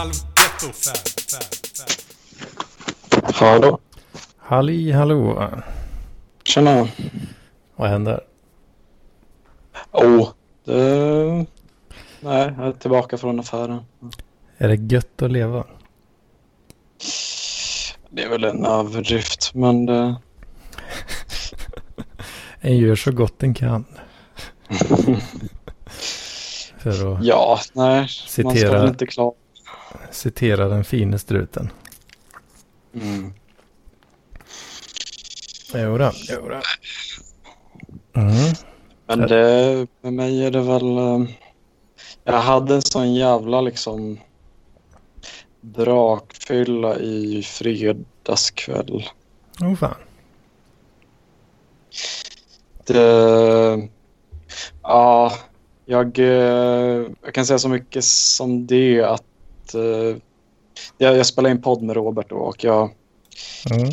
Halvgetto. Hallå? Halli hallå. Tjena. Vad händer? Oh, det... Nej, jag är tillbaka från affären. Är det gött att leva? Det är väl en överdrift, men det... En gör så gott den kan. För att Ja, nej. Man ska Citera. väl inte klara... citera den fine struten. Mm. Jodå, jodå. Mm. Men det, med mig är det väl... eh, Jag hade en sån jävla liksom brakfylla i fredagskväll. Oh fan. Det, ja, jag, eh, jag kan säga så mycket som det att eh, jag, jag spelade in podd med Robert då och jag, Mm.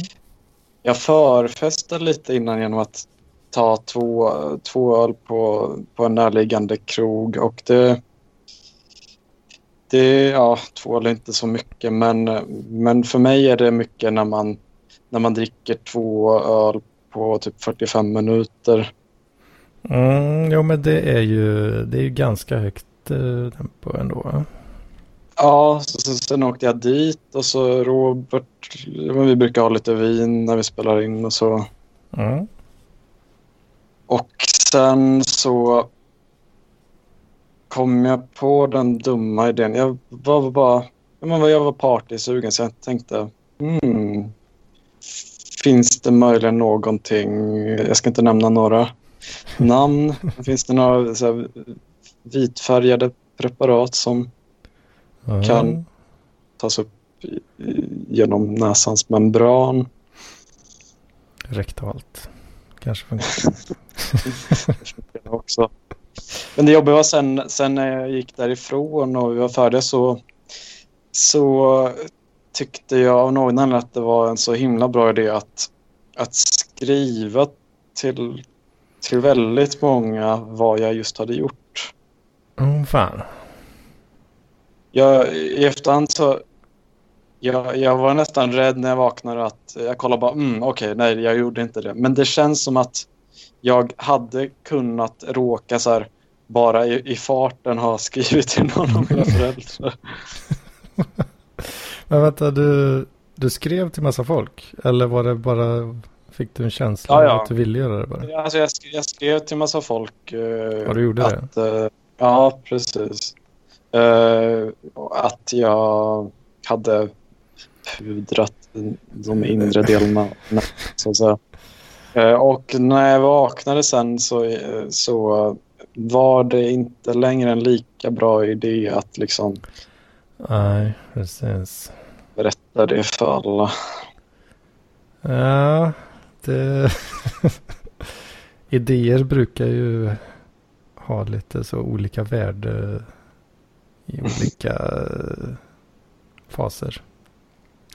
jag förfestade lite innan genom att ta två, två öl på, på en närliggande krog och det, det ja, två öl är inte så mycket men, men för mig är det mycket när man, när man dricker två öl på typ 45 minuter. Mm, jo men det är ju, det är ju ganska högt eh, tempo ändå. Ja, så, så, sen åkte jag dit och så Robert, vi brukar ha lite vin när vi spelar in och så. Mm. Och sen så kom jag på den dumma idén. Jag var bara, jag var partysugen så jag tänkte, hmm, finns det möjligen någonting, jag ska inte nämna några namn, finns det några så här, vitfärgade preparat som Mm. Kan. tas upp genom näsans membran? Rektalt. Kanske funkar. Det också. Men det jobbiga var sen, sen när jag gick därifrån och vi var färdiga så, så tyckte jag av någon anledning att det var en så himla bra idé att, att skriva till, till väldigt många vad jag just hade gjort. Oh, fan. Jag, I efterhand så jag, jag var nästan rädd när jag vaknade att jag kollade bara, mm, okej, nej, jag gjorde inte det. Men det känns som att jag hade kunnat råka så här, bara i, i farten ha skrivit till någon av mina föräldrar. Men vänta, du, du skrev till massa folk? Eller var det bara, fick du en känsla Ja, ja. att du ville göra det bara? Alltså, jag, sk- jag skrev till massa folk. eh, Ja, du gjorde det? att, eh, ja, precis. Och att jag hade pudrat de inre delarna. Så att säga. Eh, och när jag vaknade sen så, så var det inte längre en lika bra idé att liksom Nej, precis. berätta det för alla. Ja, det... Idéer brukar ju ha lite så olika värde i olika eh, faser.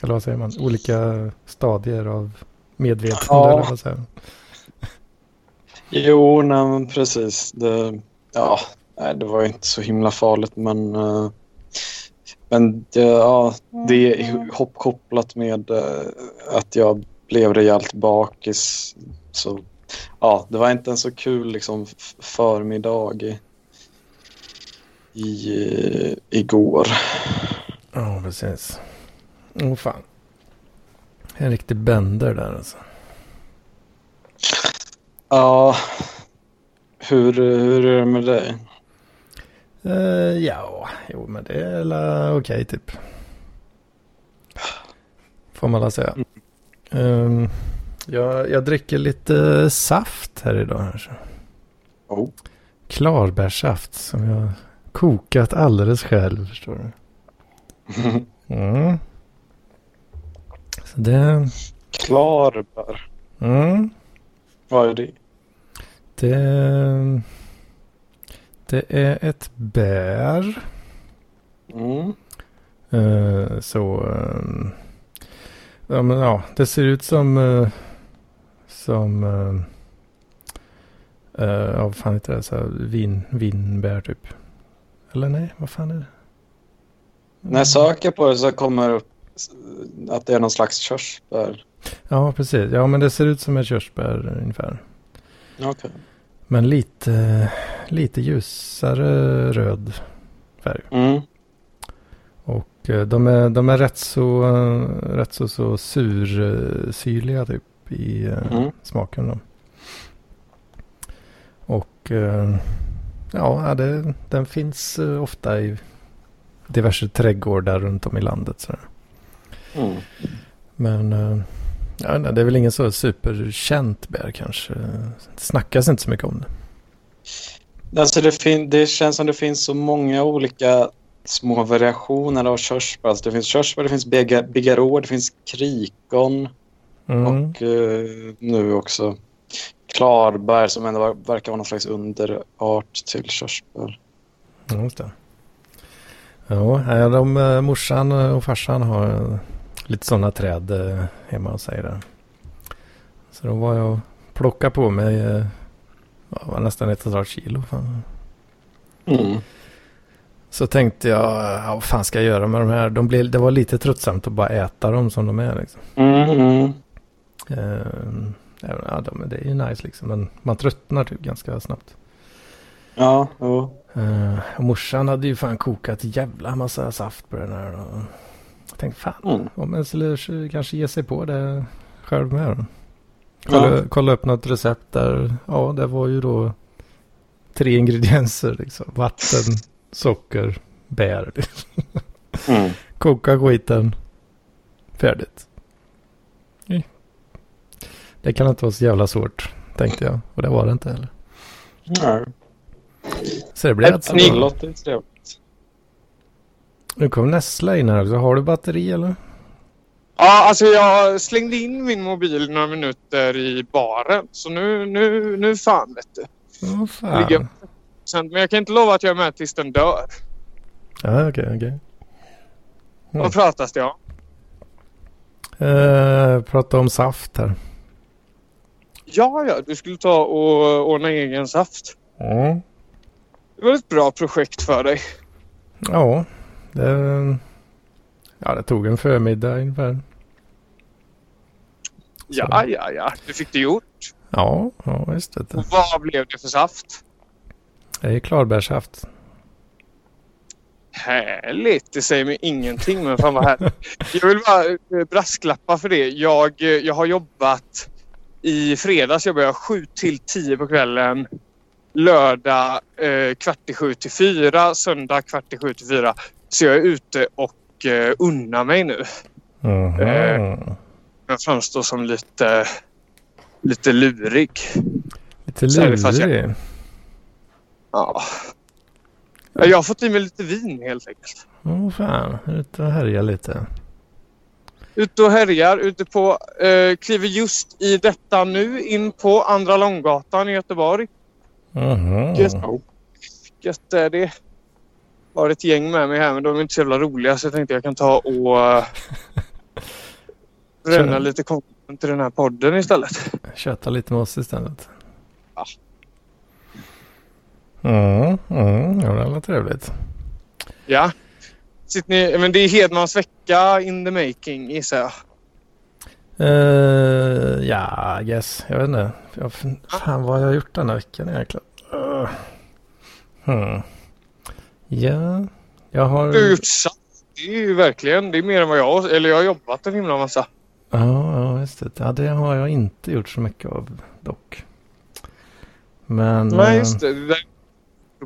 Eller vad säger man? Olika stadier av medvetande. Ja. Eller vad säger man? Jo, nej, precis. Det, ja, nej, det var inte så himla farligt men, eh, men det, ja, det är ihopkopplat med eh, att jag blev rejält bakis. Så ja, det var inte en så kul liksom, förmiddag i, i, igår. Ja, precis. Åh fan. En riktig bänder där alltså. Ja, hur, hur är det med dig? Uh, ja, jo men det är okej typ. Får man väl säga. Ehm, jag, jag dricker lite saft här idag. Här, så. Oh. Klarbärssaft som jag kokat alldeles själv förstår du. Mm. Så det, Klarbär. mm, Vad är det? det, det är ett bär. Mm. Eh, så eh, ja, men, ja, det ser ut som eh, som uh, ja, vad fan heter det? Så här, vin, vinbär typ. Eller nej, vad fan är det? När jag söker på det så kommer det upp att det är någon slags körsbär. Ja, precis. Ja, men det ser ut som ett körsbär ungefär. Okay. Men lite, lite ljusare röd färg. Mm. Och eh, de är, de är rätt så, rätt så, så sursyrliga typ i eh, Mm. smaken. Då. Och eh, ja, det, den finns eh, ofta i diverse trädgårdar runt om i landet. Så. Mm. Men eh, ja, det är väl ingen så superkänt bär kanske. Det snackas inte så mycket om det. Alltså det, det känns som det finns så många olika små variationer av körsbär. Alltså det finns körsbär, det finns biga- bigarå, det finns krikon Mm. och eh, nu också klarbär som ändå ver- verkar vara någon slags underart till körsbär. Ja, just det. Ja, nej, de, eh, morsan och farsan har eh, lite sådana träd eh, hemma hos sig där. Så då var jag och plockade på mig eh, var nästan ett och ett halvt kilo. Fan. Mm. Så tänkte jag, ja, vad fan ska jag göra med de här? De blev, det var lite tröttsamt att bara äta dem som de är. Liksom. Mm, mm. Ja, de, det är ju nice liksom, men man tröttnar typ ganska snabbt. Ja, jo. Uh, och morsan hade ju fan kokat jävla massa saft på den här. Och jag tänkte fan, Mm. om jag skulle kanske ge sig på det själv med. Kolla, Ja. kolla upp något recept där. Ja, det var ju då tre ingredienser. Liksom. Vatten, socker, bär. Mm. Koka skiten. Färdigt. Det kan inte vara så jävla svårt, tänkte jag. Och det var det inte heller. Nej. Så det blev alltså. Det låter trevligt. Nu kom Nessla in här också. Har du batteri eller? Ja, alltså jag slängde in min mobil några minuter i baren. Så nu, nu, nu fan vet du. Åh fan. Sen, men jag kan inte lova att jag är med tills den dör. Ja, okej, okej. Mm. Vad pratas det om? Eh, prata om saft här. Ja, ja, du skulle ta och ordna egen saft. Mm. Det var ett bra projekt för dig. Ja, det, ja, det tog en förmiddag ungefär. Ja, ja, ja. Du fick det gjort. Ja, ja visst. vet. Och vad blev det för saft? Det är klarbärssaft. Härligt. Det säger mig ingenting, men fan vad härligt. Jag vill bara eh, brasklappa för det. Jag, eh, jag har jobbat i fredags jobbade jag 7 till 10 på kvällen. Lördag eh, kvart i sju till fyra. Söndag kvart i sju till fyra. Så jag är ute och eh, unnar mig nu. Mhm. Eh. Jag framstår som lite, lite lurig. Lite lurig. Ja. Jag har fått i mig lite vin helt enkelt. Åh fan, ut och härja lite. Ute och härjar ute på, eh, kliver just i detta nu in på Andra Långgatan i Göteborg. Mhm. Gött. Gött är det. Har ett gäng med mig här men de är inte så jävla roliga så jag tänkte jag kan ta och uh, bränna lite content till den här podden istället. Köta lite med oss istället. Ja. Mm, mm, ja, det var trevligt. Ja. Sitter ni, men det är Hedmans vecka in the making gissar jag. Uh, ja, I guess. Jag vet inte. Jag, fan vad har jag gjort den här veckan egentligen? Uh. Hmm. Ja, jag har... Du har gjort saft. Det är ju verkligen, det är mer än vad jag Eller jag har jobbat en himla massa. Ja, ja, just det. Ja, det har jag inte gjort så mycket av dock. Men... Nej just det. Det där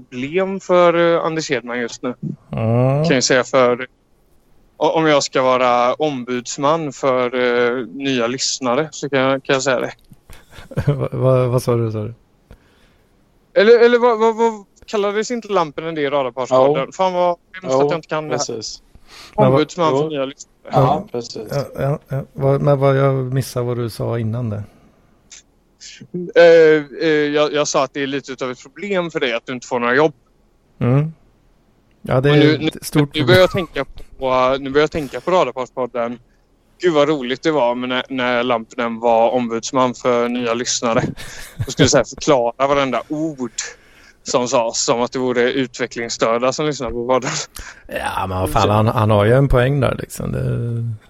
problem för eh, Anders Hedman just nu. Ja, kan jag säga för om jag ska vara ombudsman för eh, nya lyssnare så kan jag, kan jag säga det. vad, vad, sa du? Sa du? Eller, eller vad, vad, vad kallades inte lampen det i Radarparspodden? Fan vad hemskt att jag inte kan det här. Precis. Men vad- Ombudsman för nya lyssnare. Ja, precis. Ja, ja, ja. Vad, men vad jag missade vad du sa innan det. Eh, eh, jag, jag sa att det är lite utav ett problem för dig att du inte får några jobb. Mm. Ja, det är nu- ett stort Nu börjar jag tänka på, nu börjar jag tänka på Radarparspodden. Gud vad roligt det var när, när Lampinen var ombudsman för nya lyssnare. Då skulle så här förklara varenda ord som sades. Som att det vore utvecklingsstörda som lyssnar på podden. Ja, men vad fan, han, han har ju en poäng där liksom. Det...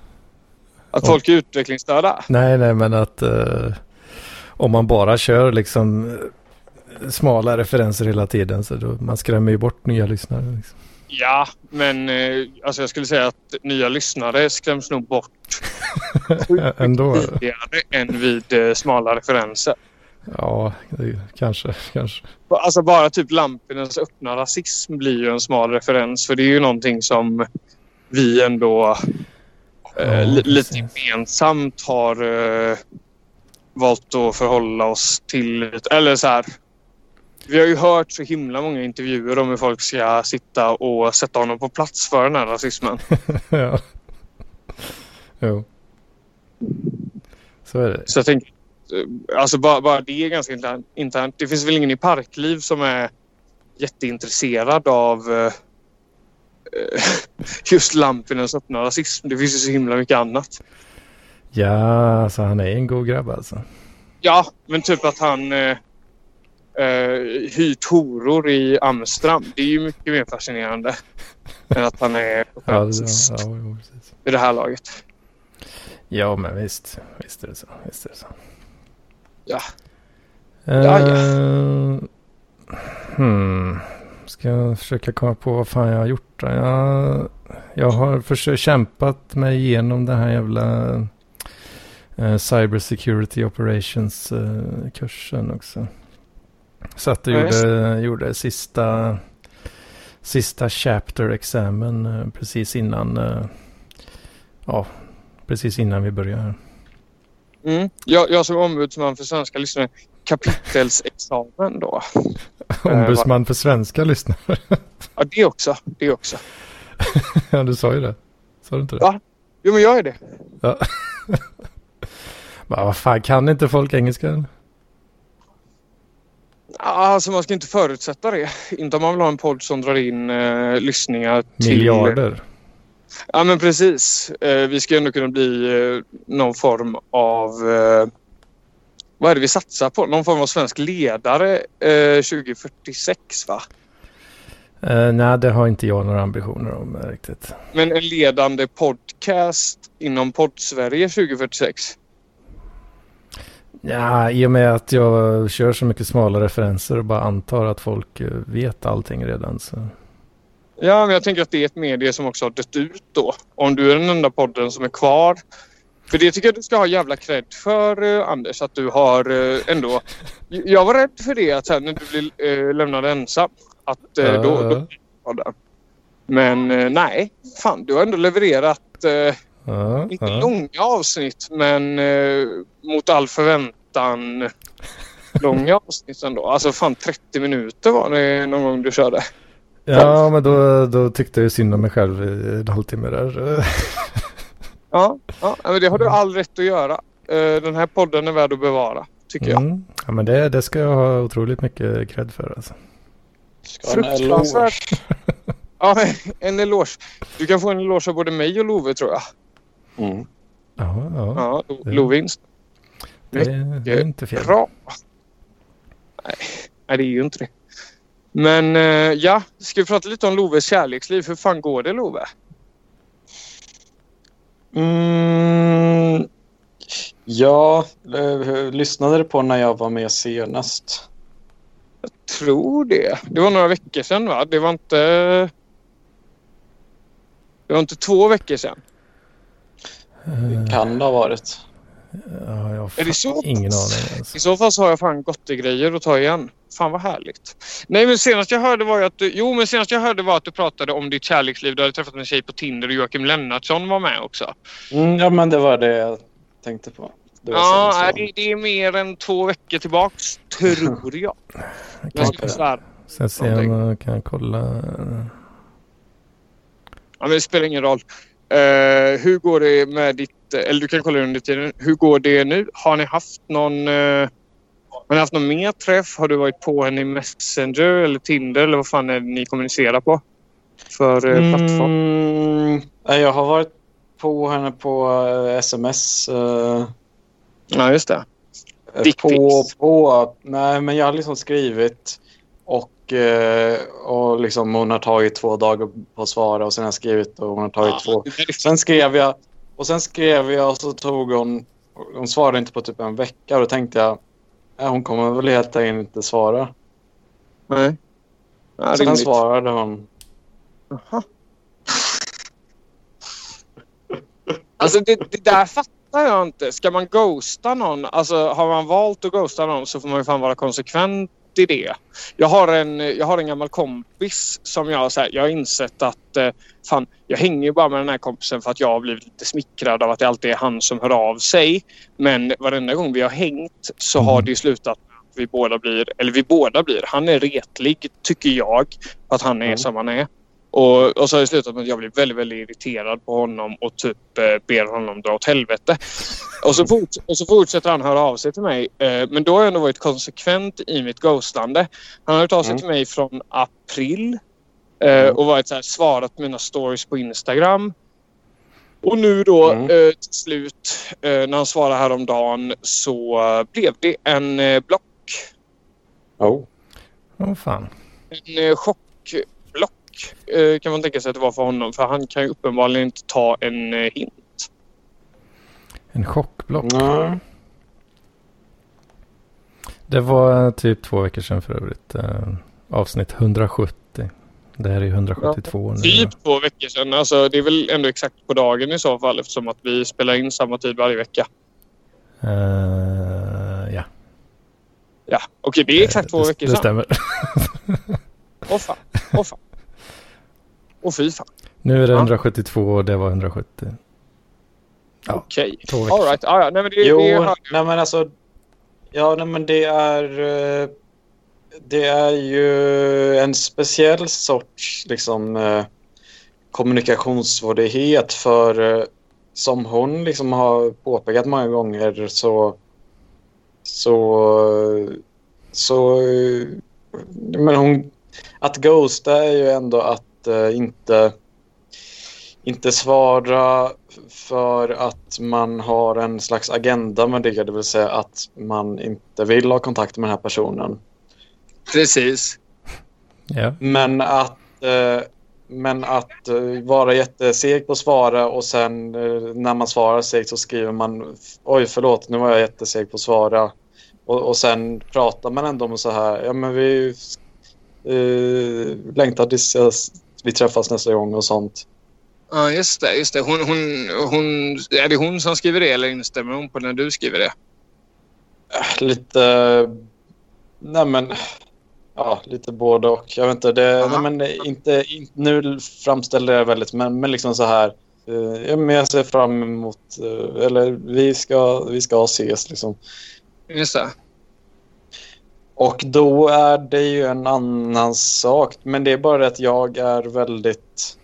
Att folk är utvecklingsstörda? Nej, nej, men att uh, om man bara kör liksom eh, smala referenser hela tiden så då, man skrämmer ju bort nya lyssnare. Liksom. Ja, men eh, alltså jag skulle säga att nya lyssnare skräms nog bort Ändå. tidigare än vid eh, smala referenser. Ja, det, kanske, kanske. Alltså bara typ Lampinens öppna rasism blir ju en smal referens för det är ju någonting som vi ändå Ja, li- lite gemensamt har eh, valt att förhålla oss till. Eller så här. Vi har ju hört så himla många intervjuer om hur folk ska sitta och sätta honom på plats för den här rasismen. ja. Jo. Så är det. Så jag tänker, eh, alltså bara, bara det är ganska intern- internt. Det finns väl ingen i Parkliv som är jätteintresserad av eh, just Lampinens öppna rasism. Det finns ju så himla mycket annat. Ja, alltså han är en god grabb alltså. Ja, men typ att han eh, eh, hyrt horor i Amsterdam. Det är ju mycket mer fascinerande än att han är Ja, det, ja, precis. i det här laget. ja, men visst. Visst är det så. Visst är det så. Ja. Eh, Ja, ja. Hmm. Ska jag försöka komma på vad fan jag har gjort då? Jag, jag har försökt kämpat mig igenom den här jävla eh, Cyber Security Operations eh, också. Så att Ja, just gjorde, gjorde sista, sista chapter-examen eh, precis innan, ja, precis innan vi började här. Mm. Jag, jag som ombudsman för svenska lyssnare, kapitelsexamen då. Ombudsman för svenska lyssnare. Ja, det också. Det också. ja, du sa ju det. Sa du inte det? Ja. Jo, men jag är det. Ja. Bara, vad fan, kan inte folk engelska? Alltså man ska inte förutsätta det. Inte om man vill ha en podd som drar in eh, lyssningar till... Miljarder. Ja men precis. Eh, vi ska ändå kunna bli eh, någon form av... Eh, vad är det vi satsar på? Någon form av svensk ledare eh, 2046 va? Eh, nej, det har inte jag några ambitioner om eh, riktigt. Men en ledande podcast inom podd-Sverige 2046. Ja, i och med att jag kör så mycket smala referenser och bara antar att folk eh, vet allting redan. Så. Ja, men jag tänker att det är ett medie som också har dött ut då. Om du är den enda podden som är kvar. För det tycker jag du ska ha jävla cred för eh, Anders. Att du har eh, ändå... Jag var rädd för det att sen när du blir eh, lämnad ensam. Att eh, då... då. Men eh, nej, fan du har ändå levererat eh, Ja, inte ja. långa avsnitt men eh, mot all förväntan långa avsnitt ändå. Alltså fan 30 minuter var det någon gång du körde. ja, men då, då tyckte jag synd om mig själv i en halvtimme där. Ja, ja men det har du all rätt att göra. Eh, Den här podden är värd att bevara, tycker jag. Mm. Ja, men det, det ska jag ha otroligt mycket cred för. Alltså. Ska en eloge. Ja, en eloge. Du kan få en eloge av både mig och Love tror jag. Mm. Ja, ja. Ja, Lo- Det- Inst. Det, är inte fel. Bra. Nej, nej, det är ju inte det. Men eh, ja, ska vi prata lite om Loves kärleksliv? Hur fan går det Love? Mm. Ja, eh, lyssnade du på när jag var med senast? Tror det. Det var några veckor sedan va? Det var inte... Det var inte två veckor sedan. Eh, Kan det ha varit. Ja, jag har Är det så ingen aning. Alltså. I så fall så har jag fan grejer att ta igen. Fan vad härligt. Nej men senast jag hörde var ju att du... Jo men senast jag hörde var att du pratade om ditt kärleksliv. Du hade träffat en tjej på Tinder och Joakim Lennartsson var med också. Mm, ja, men det var det jag tänkte på. Det Ja, det, det är mer än två veckor tillbaks, tror jag. Jag ska jag om jag kan kolla. Ja, men det spelar ingen roll. Eh, hur går det med ditt... Eller du kan kolla under tiden. Hur går det nu? Har ni haft någon... Eh, har ni haft någon mer träff? Har du varit på henne i Messenger eller Tinder eller vad fan är det ni kommunicerar på? För eh, plattform? Mm, jag har varit på henne på eh, sms. eh, Ja, just det. eh, Dick på, på, nej, men jag har liksom skrivit och och, eh, och liksom hon har tagit två dagar på att svara och sen har jag skrivit och hon har tagit två. Sen skrev jag och sen skrev jag och så tog hon... Hon svarade inte på typ en vecka och då tänkte jag ja, hon kommer väl helt enkelt inte svara. Nej. Ja, sen rimligt. svarade hon. Aha. Alltså det, det där fattar jag inte. Ska man ghosta någon, alltså har man valt att ghosta någon så får man ju fan vara konsekvent i det. Jag har en, jag har en gammal kompis som jag, så här, jag har insett att eh, fan, jag hänger bara med den här kompisen för att jag har blivit lite smickrad av att det alltid är han som hör av sig. Men varenda gång vi har hängt så har det ju slutat vi båda blir, eller vi båda blir, han är retlig tycker jag, att han är Mm. som han är. Och, och så har det slutat med att jag blir väldigt, väldigt irriterad på honom och typ eh, ber honom dra åt helvete. Och så, forts- och så fortsätter han höra av sig till mig. Eh, men då har jag ändå varit konsekvent i mitt ghostande. Han har hört av sig Mm. till mig från april eh, Mm. och varit så här, svarat på mina stories på Instagram. Och nu då Mm. eh, till slut eh, när han svarade häromdagen så eh, blev det en eh, block. Oh. Åh fan. En eh, chockblock eh, kan man tänka sig att det var för honom. För han kan ju uppenbarligen inte ta en eh, hint. En chockblock. Nej. Det var typ två veckor sedan för övrigt. Eh, avsnitt 170. Det här är ju 172 nu. Typ två veckor sedan. Alltså, det är väl ändå exakt på dagen i så fall eftersom att vi spelar in samma tid varje vecka. Eh, ja. Ja, okej det är exakt två det, veckor Det sedan. stämmer. Åh fan. Åh fan. Åh fy fan. Nu är det Ja. 172 och det var 170. Ja, Okej. veckor All right. Ah, ja. Nej, men det, Jo, det nej men alltså. Ja, nej men det är. eh, Det är ju en speciell sorts liksom eh, kommunikationssvårighet för eh, som hon liksom har påpekat många gånger så så så men hon att ghosta är ju ändå att eh, inte inte svara för att man har en slags agenda med det, det vill säga att man inte vill ha kontakt med den här personen. Precis. Ja. Men att, eh, men att eh, vara jätteseg på att svara och sen eh, när man svarar segt så skriver man oj förlåt nu var jag jätteseg på att svara. Och, och sen pratar man ändå om så här, ja men vi eh, längtar tills jag, vi träffas nästa gång och sånt. Ja, just det. Just det. Hon, hon, hon, är det hon som skriver det eller instämmer hon på när du skriver det? Lite... Nej men... Ja, lite både och. Jag vet inte, det, Aha. nej, men inte, in, nu framställer jag väldigt, men, men liksom så här. Eh, ja, men jag ser fram emot, eh, eller vi ska, vi ska ses liksom. Just det. Och då är det ju en annan sak. Men det är bara det att jag är väldigt...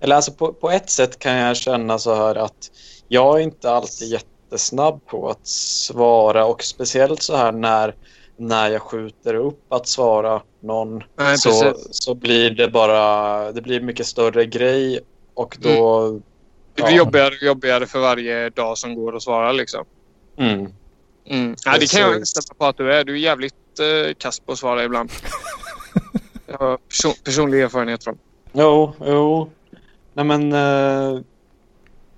Eller alltså på, på ett sätt kan jag känna så här att jag är inte alltid jättesnabb på att svara och speciellt så här när, när jag skjuter upp att svara någon Nej, så, så blir det bara det blir mycket större grej och då... Det blir jobbigare och jobbigare för varje dag som går att svara liksom. Mm. Mm. Ja, det kan jag instämma på att du är. Du är jävligt eh, kass på att svara ibland. Jag har person, personlig erfarenhet från. Jo, jo. Nej men... eh,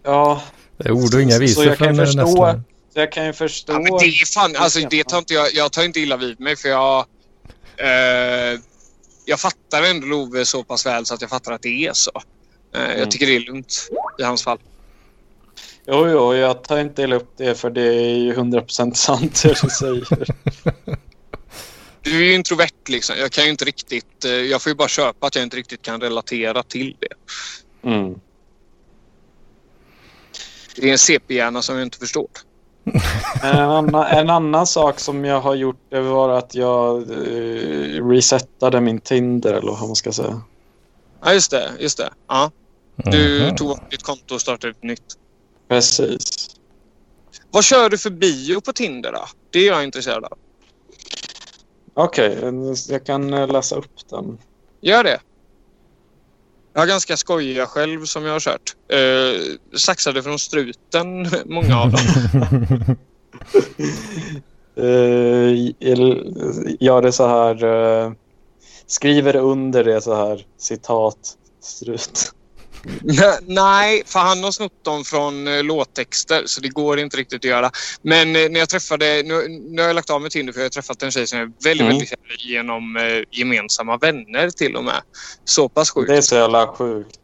ja, Det är ord och inga visor jag kan från eh, förstå- nästa. så jag kan ju förstå... Ja, men det är fan, alltså, det tar inte jag, jag tar inte illa vid mig för jag... Eh, jag fattar ändå Love så pass väl så att jag fattar att det är så. Eh, Mm. Jag tycker det är lugnt i hans fall. Jo, jo, jag tar inte illa upp det för det är ju 100% sant det du säger. Du är ju introvert liksom. Jag kan ju inte riktigt... eh, Jag får ju bara köpa att jag inte riktigt kan relatera till det. Mm. Det är en CP-hjärna som jag inte förstår. En, annan, en annan sak som jag har gjort det var att jag eh, resettade min Tinder eller vad man ska säga. Ja, just det. Just det. Ja. Du Mhm. tog upp ditt konto och startade ett nytt. Precis. Vad kör du för bio på Tinder då? Det är jag intresserad av. Okej, jag kan eh, läsa upp den. Gör det. Jag har ganska skojiga själv som jag har kört. Eh, saxade från struten, många av dem. Uh, gör det så här. eh, skriver under det så här citat strut. Nej, för han har snott dem från eh, låttexter så det går inte riktigt att göra. Men eh, när jag träffade, nu, nu har jag lagt av med Tinder för jag har träffat en tjej som är väldigt, Mm. väldigt kär genom eh, gemensamma vänner till och med. Så pass sjukt. Det är så jävla sjukt.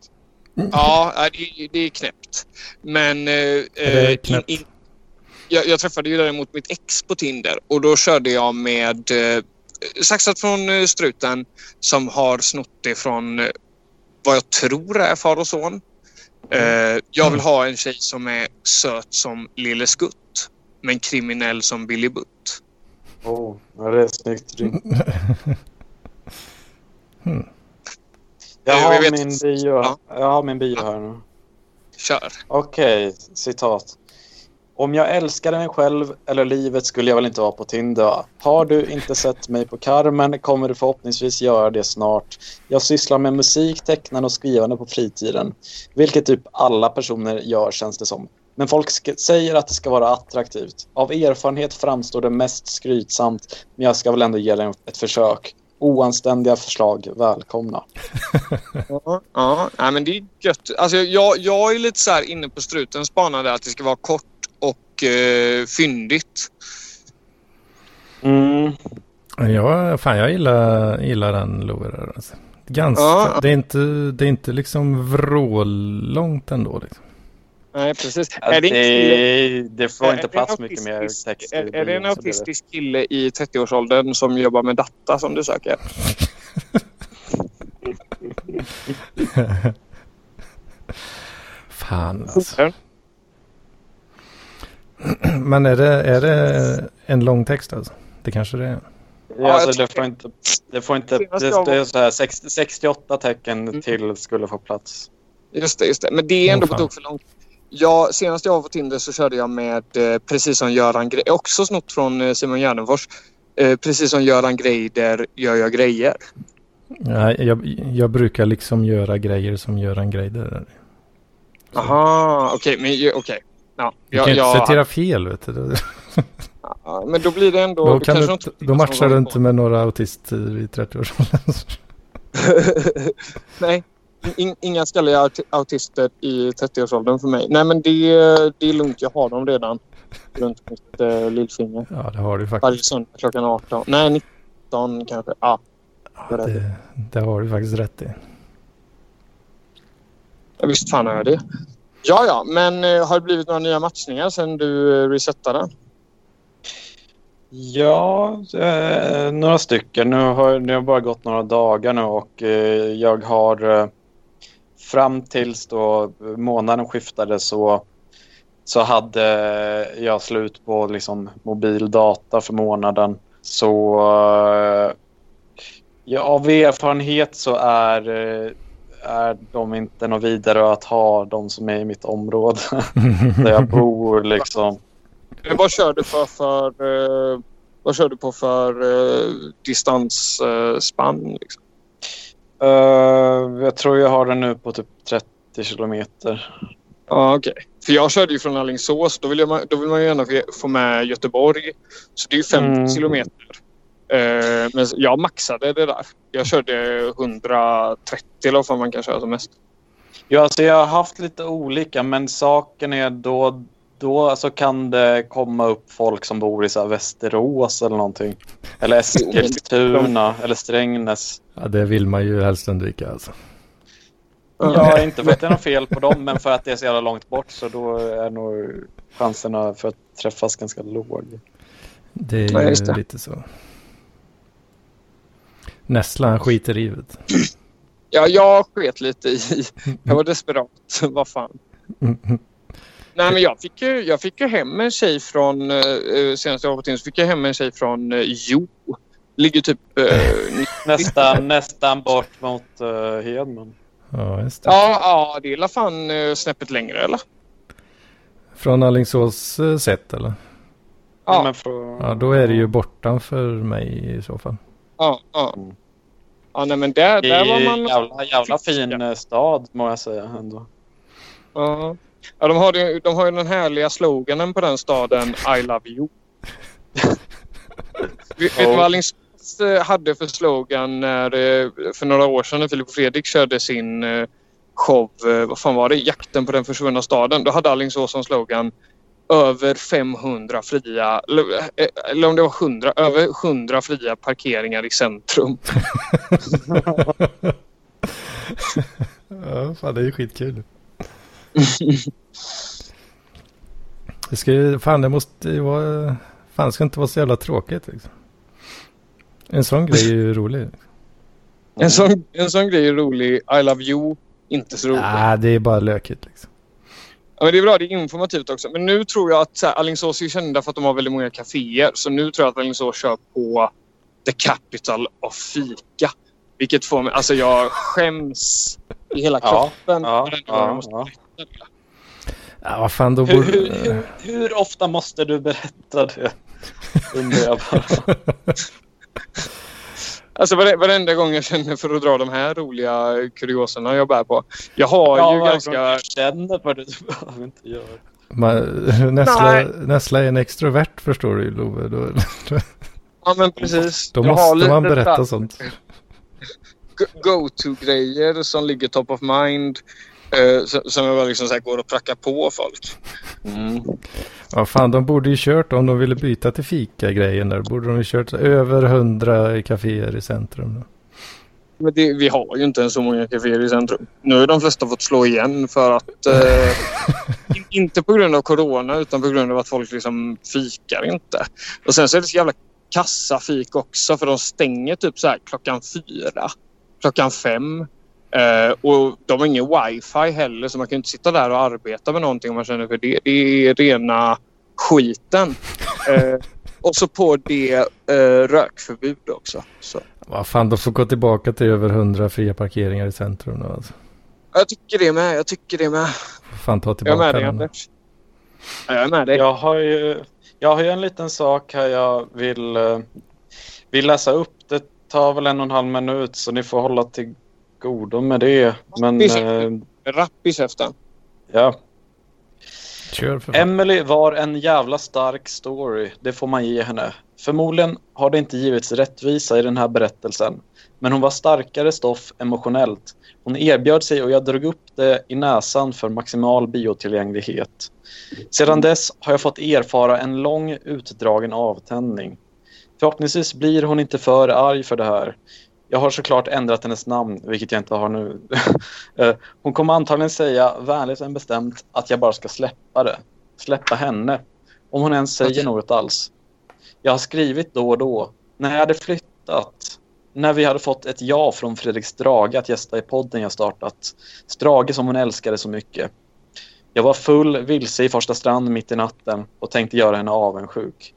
Ja, det, det är knäppt. Men eh, Är det knäppt? in, in, jag, jag träffade ju däremot mitt ex på Tinder och då körde jag med eh, saxat från eh, struten som har snott det från eh, vad jag tror är far och son. Eh, jag vill ha en tjej som är söt som Lille Skutt men kriminell som Billy Butt. Oh, ja, det är snyggt. Hmm. Jag Eh, har, vet- min bio, Ja. jag har min bio här nu. Kör. Okej, citat. Om jag älskade mig själv eller livet skulle jag väl inte vara på Tinder. Har du inte sett mig på Carmen kommer du förhoppningsvis göra det snart. Jag sysslar med musik, tecknande och skrivande på fritiden. Vilket typ alla personer gör känns det som. Men folk säger att det ska vara attraktivt. Av erfarenhet framstår det mest skrytsamt men jag ska väl ändå ge det ett försök. Oanständiga förslag välkomna. Ja, ja men det är gött. Alltså, jag, jag är lite så här inne på strutens bana där, att det ska vara kort och eh, fyndigt. Mm. Ja, fan jag gillar, gillar den Lover. Alltså. Ganska, Ja. det, är inte, det är inte liksom vrållångt ändå. Liksom. Nej, precis. Ja, är det, en kille, det, det får är inte det plats mycket mer text. Är, är det en autistisk kille i 30-årsåldern som jobbar med data som du söker? Fan alltså. Men är det, är det en lång text alltså? Det kanske det är. Ja, alltså, det får inte... Det, får inte, det, det är så här, 60, 68 tecken Mm. till skulle få plats. Just det, just det. Men det är ändå på tok för långt. Ja, senast jag var på Tinder så körde jag med eh, precis som Göran Greider. Också snott från eh, Simon Gärdenfors. Eh, precis som Göran Greider gör jag grejer. Nej, jag, jag brukar liksom göra grejer som Göran Greider. Så. Aha, okej. men ju- okej. Ja, Du jag, kan inte jag, citera fel vet du. Ja, men då blir det ändå... då, kan du, inte- inte- då matchar du inte med några autister i 30-årsåldern. Nej, in, inga skalliga aut- autister i 30-årsåldern för mig. Nej, men det, det är lugnt. Jag har dem redan runt mitt äh, lillfinger. Ja, det har du Varje faktiskt. söndag klockan 18. Nej, 19 kanske. Ja, Ja, det, det har du faktiskt rätt i. Ja, visst fan har jag det. Ja, ja, men eh, har det blivit några nya matchningar sen du eh, resettade? Ja, eh, några stycken. Nu har det har bara gått några dagar nu och eh, jag har eh, fram tills då månaden skiftade så, så hade eh, jag slut på liksom mobildata för månaden. Så eh, ja, av erfarenhet så är, eh, är de inte något vidare att ha de som är i mitt område där jag bor liksom. Eh, Vad kör du för, för eh, vad kör du på för uh, distansspann? liksom? Eh, jag tror jag har den nu på typ 30 kilometer. Ja, okej. För jag körde ju från Alingsås. Då vill, jag, då vill man ju gärna få- få med Göteborg. Så det är ju 50 Mm. kilometer. Eh, men jag maxade det där. Jag körde 130 eller vad man kan köra som mest. Ja, alltså jag har haft lite olika, men saken är då, då så kan det komma upp folk som bor i så här Västerås eller någonting. Eller Eskilstuna eller Strängnäs. Ja, det vill man ju helst undvika alltså. Ja, inte för att det är något fel på dem, men för att det är så jävla långt bort så då är nog chanserna för att träffas ganska låg. Det är ju just det. lite så. Nessla han skiter i det. Ja, jag sket lite i... Jag var desperat. Vad fan. Nej, men jag fick ju, jag fick ju hem en tjej från... Uh, senast jag på Tinder så fick jag hem en tjej från uh, Jo. Ligger typ... eh, Nästan, nästan bort mot uh, Hedman. Ja, just det. ja, ja, det är alla fan uh, snäppet längre, eller? Från Alingsås eh, sett eller? Ja. Men Ja, då är det ju bortanför mig i så fall. Ja, ja. Mm. Ja, nej, men där, Det där var man... jävla, jävla fin eh, stad må jag säga ändå. Ja, ja de, har, ju- de har ju den härliga sloganen på den staden I love you. vet, du vad Alingsås eh, hade för slogan när, eh, för några år sedan när Filip och Fredrik körde sin show, vad fan var det, Jakten på den försvunna staden. Då hade Alingsås som slogan över 500 fria, eller, eh, eller om det var 100, över 100 fria parkeringar i centrum. Ja, fan det är ju skitkul. Det ska ju, fan det måste ju vara, fan det ska inte vara så jävla tråkigt liksom. En sån grej är ju rolig. En sån, en sån grej är rolig. I love you, inte så rolig. Nej, det är bara lökigt liksom. Ja, men det är bra, det är informativt också. Men nu tror jag att Alingsås är kända för att de har väldigt många kaféer. Så nu tror jag att Alingsås kör på the capital of fika. Vilket får mig... Alltså jag skäms i hela Ja, kroppen. ja, jag ja, måste ja. Ja, vad fan då Hur, borde... hur, hur, hur ofta måste du berätta det? Undrar jag bara. Alltså vare- varenda gång jag känner för att dra de här roliga kurioserna jag bär på. Jag har Ja, ju ganska... jag känner för det. Du behöver inte göra Nessla. Nessla är en extrovert förstår du ju Love. Då, då, Ja men precis. då måste man berätta där sånt. go- go-to-grejer som ligger top of mind. eh, som- som jag bara liksom så här går och prackar på folk. Mm. Ja, fan de borde ju kört om de ville byta till fika-grejen där. Borde de ju kört över hundra kaféer i centrum. Då. Men det, vi har ju inte ens så många kaféer i centrum. Nu har de flesta fått slå igen för att... Eh, in- inte på grund av corona utan på grund av att folk liksom fikar inte. Och sen så är det så jävla kassafik också för de stänger typ så här klockan fyra, klockan fem. Eh, och de har ingen wifi heller så man kan inte sitta där och arbeta med någonting om man känner för det. Det är rena skiten. Eh, och så på det eh, rökförbud också. Så. Vad fan, de får gå tillbaka till över hundra fria parkeringar i centrum då. Alltså. Jag tycker det med. Jag tycker det med. Fan ta Jag är tillbaka med dig. Anders. Ja, jag är med dig. Jag har ju, jag har ju en liten sak här jag vill, vill läsa upp. Det tar väl en och en halv minut så ni får hålla till godo med det. Men Visst. eh, Rapp i käften. ja. Fan. Emily var en jävla stark story, det får man ge henne. Förmodligen har det inte givits rättvisa i den här berättelsen. Men hon var starkare stoff emotionellt. Hon erbjöd sig och jag drog upp det i näsan för maximal biotillgänglighet. Sedan dess har jag fått erfara en lång utdragen avtändning. Förhoppningsvis blir hon inte för arg för det här. Jag har såklart ändrat hennes namn, vilket jag inte har nu. Eh, hon kommer antagligen säga, vänligt men bestämt, att jag bara ska släppa det. Släppa henne. Om hon ens säger något alls. Jag har skrivit då och då. När jag hade flyttat. När vi hade fått ett ja från Fredrik Strage att gästa i podden jag startat. Strage som hon älskade så mycket. Jag var full, vilse i Första strand mitt i natten och tänkte göra henne avundsjuk.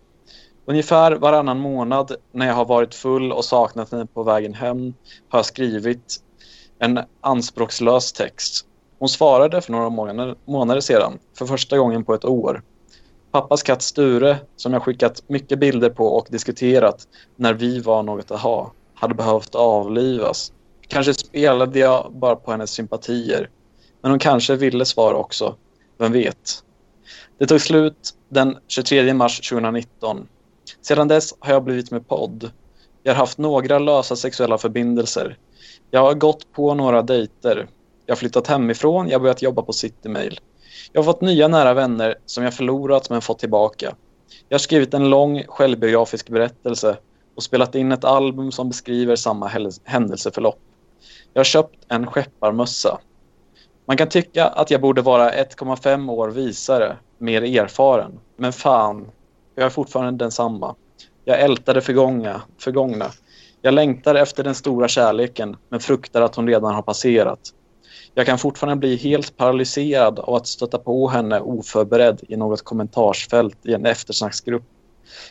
Ungefär varannan månad när jag har varit full och saknat henne på vägen hem har jag skrivit en anspråkslös text. Hon svarade för några månader, månader sedan, för första gången på ett år. Pappas katt Sture, som jag skickat mycket bilder på och diskuterat när vi var något att ha, hade behövt avlivas. Kanske spelade jag bara på hennes sympatier. Men hon kanske ville svara också. Vem vet? Det tog slut den 23 mars 2019. Sedan dess har jag blivit med podd. Jag har haft några lösa sexuella förbindelser. Jag har gått på några dejter. Jag har flyttat hemifrån, jag har börjat jobba på Citymail. Jag har fått nya nära vänner som jag förlorat men fått tillbaka. Jag har skrivit en lång självbiografisk berättelse och spelat in ett album som beskriver samma händelseförlopp. Jag har köpt en skepparmössa. Man kan tycka att jag borde vara 1,5 år visare, mer erfaren. Men fan, jag är fortfarande densamma. Jag ältar det förgångna, förgångna. Jag längtar efter den stora kärleken men fruktar att hon redan har passerat. Jag kan fortfarande bli helt paralyserad av att stöta på henne oförberedd i något kommentarsfält i en eftersnacksgrupp.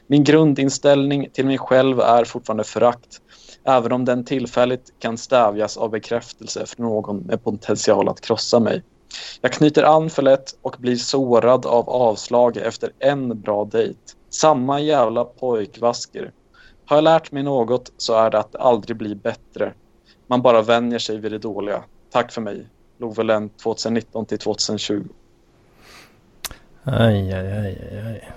Min grundinställning till mig själv är fortfarande förakt, även om den tillfälligt kan stävjas av bekräftelse för någon med potential att krossa mig. Jag knyter an för lätt och blir sårad av avslag efter en bra dejt. Samma jävla pojkvasker. Har jag lärt mig något så är det att det aldrig blir bättre. Man bara vänjer sig vid det dåliga. Tack för mig. Lovelen 2019 till 2020. Aj, aj, aj, aj.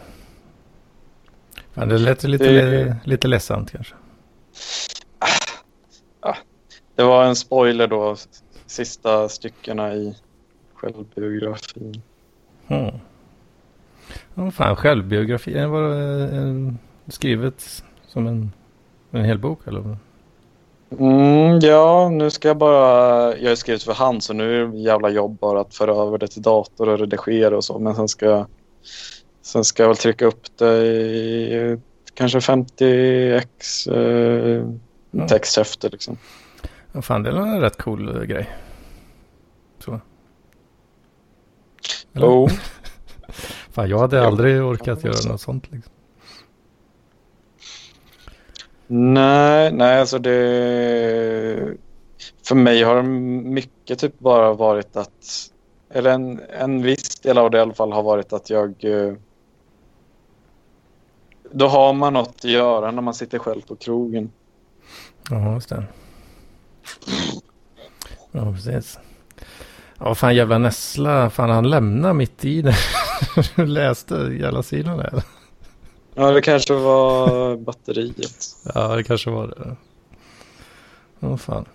Fan, det lät lite, Det- lite ledsamt kanske. Det var en spoiler då, sista styckena i självbiografin. Hmm. Ja, fan, självbiografi. Var det eh, skrivet som en, en hel bok eller? Mm, ja, nu ska jag bara... Jag har skrivit för hand så nu är det jävla jobb bara att föra över det till dator och redigera och så. Men sen ska, sen ska jag väl trycka upp det i kanske 50x eh, Ja. texthäfte liksom. Ja, fan, det är en rätt cool eh, grej. Så. Eller? Oh. Fan, jag hade aldrig orkat göra något sånt. Liksom. Nej, nej, alltså det... För mig har mycket typ bara varit att... Eller en, en viss del av det i alla fall har varit att jag... eh, Då har man något att göra när man sitter själv på krogen. Ja, just det. Ja, precis. Ja, fan jävla Nessla. Fan, han lämnar mitt i det. Du läste jävla sidan där. Ja, det kanske var batteriet. Ja, det kanske var det. Ja, fan.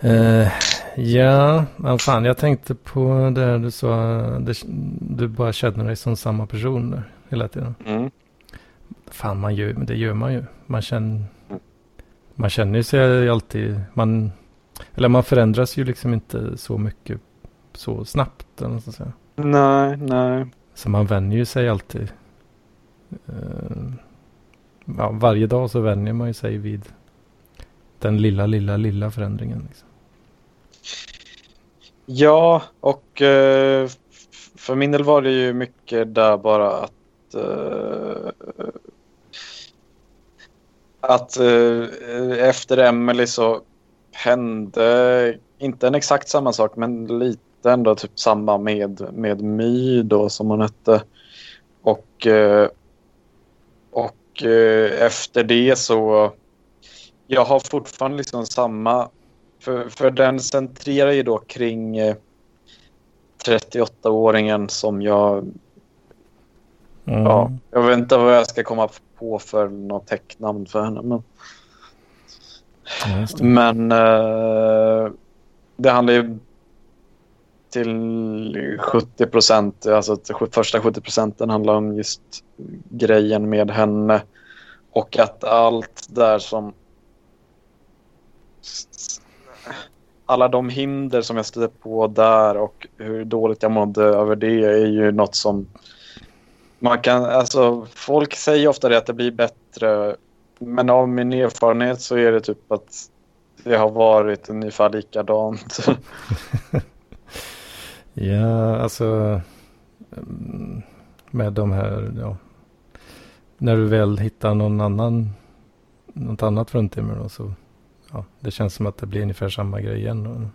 Eh, ja, men fan, jag tänkte på det du sa. Det, du bara känner dig som samma person där hela tiden. Mm. Fan, man gör, det gör man ju. Man känner, man känner sig alltid, man, eller man förändras ju liksom inte så mycket så snabbt. Eller ska säga. Nej, nej. Så man vänjer ju sig alltid. Eh, ja, varje dag så vänjer man ju sig vid den lilla, lilla, lilla förändringen. Liksom. Ja, och eh, för min del var det ju mycket där bara att eh, att efter Emily så hände inte en exakt samma sak men lite ändå typ samma med, med My då som hon hette. Och, eh, och eh, efter det så jag har fortfarande liksom samma för, för den centrerar ju då kring eh, 38-åringen som jag... Mm. Ja, jag vet inte vad jag ska komma på för något täcknamn för henne. Men, Ja, det. men eh, det handlar ju till 70 procent, alltså till första 70 procenten handlar om just grejen med henne. Och att allt där som alla de hinder som jag stötte på där och hur dåligt jag mådde över det är ju något som man kan, alltså folk säger ofta det att det blir bättre men av min erfarenhet så är det typ att det har varit ungefär likadant. Ja, alltså mm, med de här, ja. När du väl hittar någon annan, något annat fruntimmer då så, ja, det känns som att det blir ungefär samma grej igen. Då.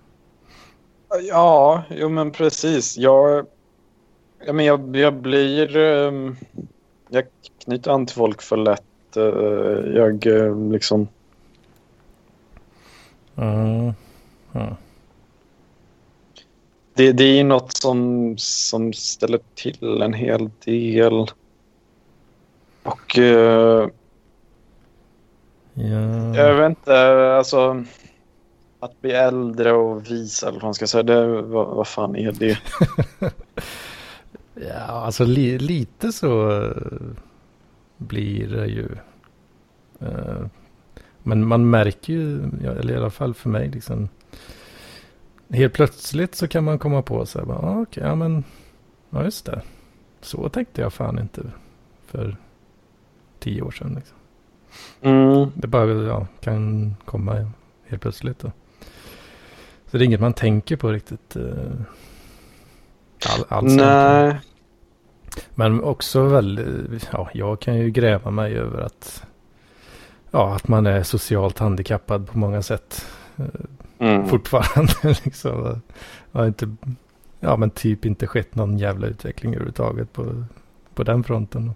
Ja, jo men precis. Jag, ja, men jag, jag blir... ehm, jag knyter an till folk för lätt. Eh, jag eh, liksom... Mm. Ja. Det, det är något som, som ställer till en hel del. Och eh, Ja. jag vet inte, alltså... Att bli äldre och visa, eller vad man ska säga, det, vad, vad fan är det? Ja, alltså li, lite så blir det ju. Eh, Men man märker ju, eller i alla fall för mig, liksom. Helt plötsligt så kan man komma på så här, bara, ah, okej, ja men, ja just det. Så tänkte jag fan inte för tio år sedan. Liksom. Mm. Det bara ja, kan komma helt plötsligt. Då. Så det är inget man tänker på riktigt. eh, All, alls. Nej. Men också väldigt, ja, jag kan ju gräva mig över att, ja, att man är socialt handikappad på många sätt Mm. fortfarande. liksom. Har inte, ja, men typ inte skett någon jävla utveckling överhuvudtaget på, på den fronten.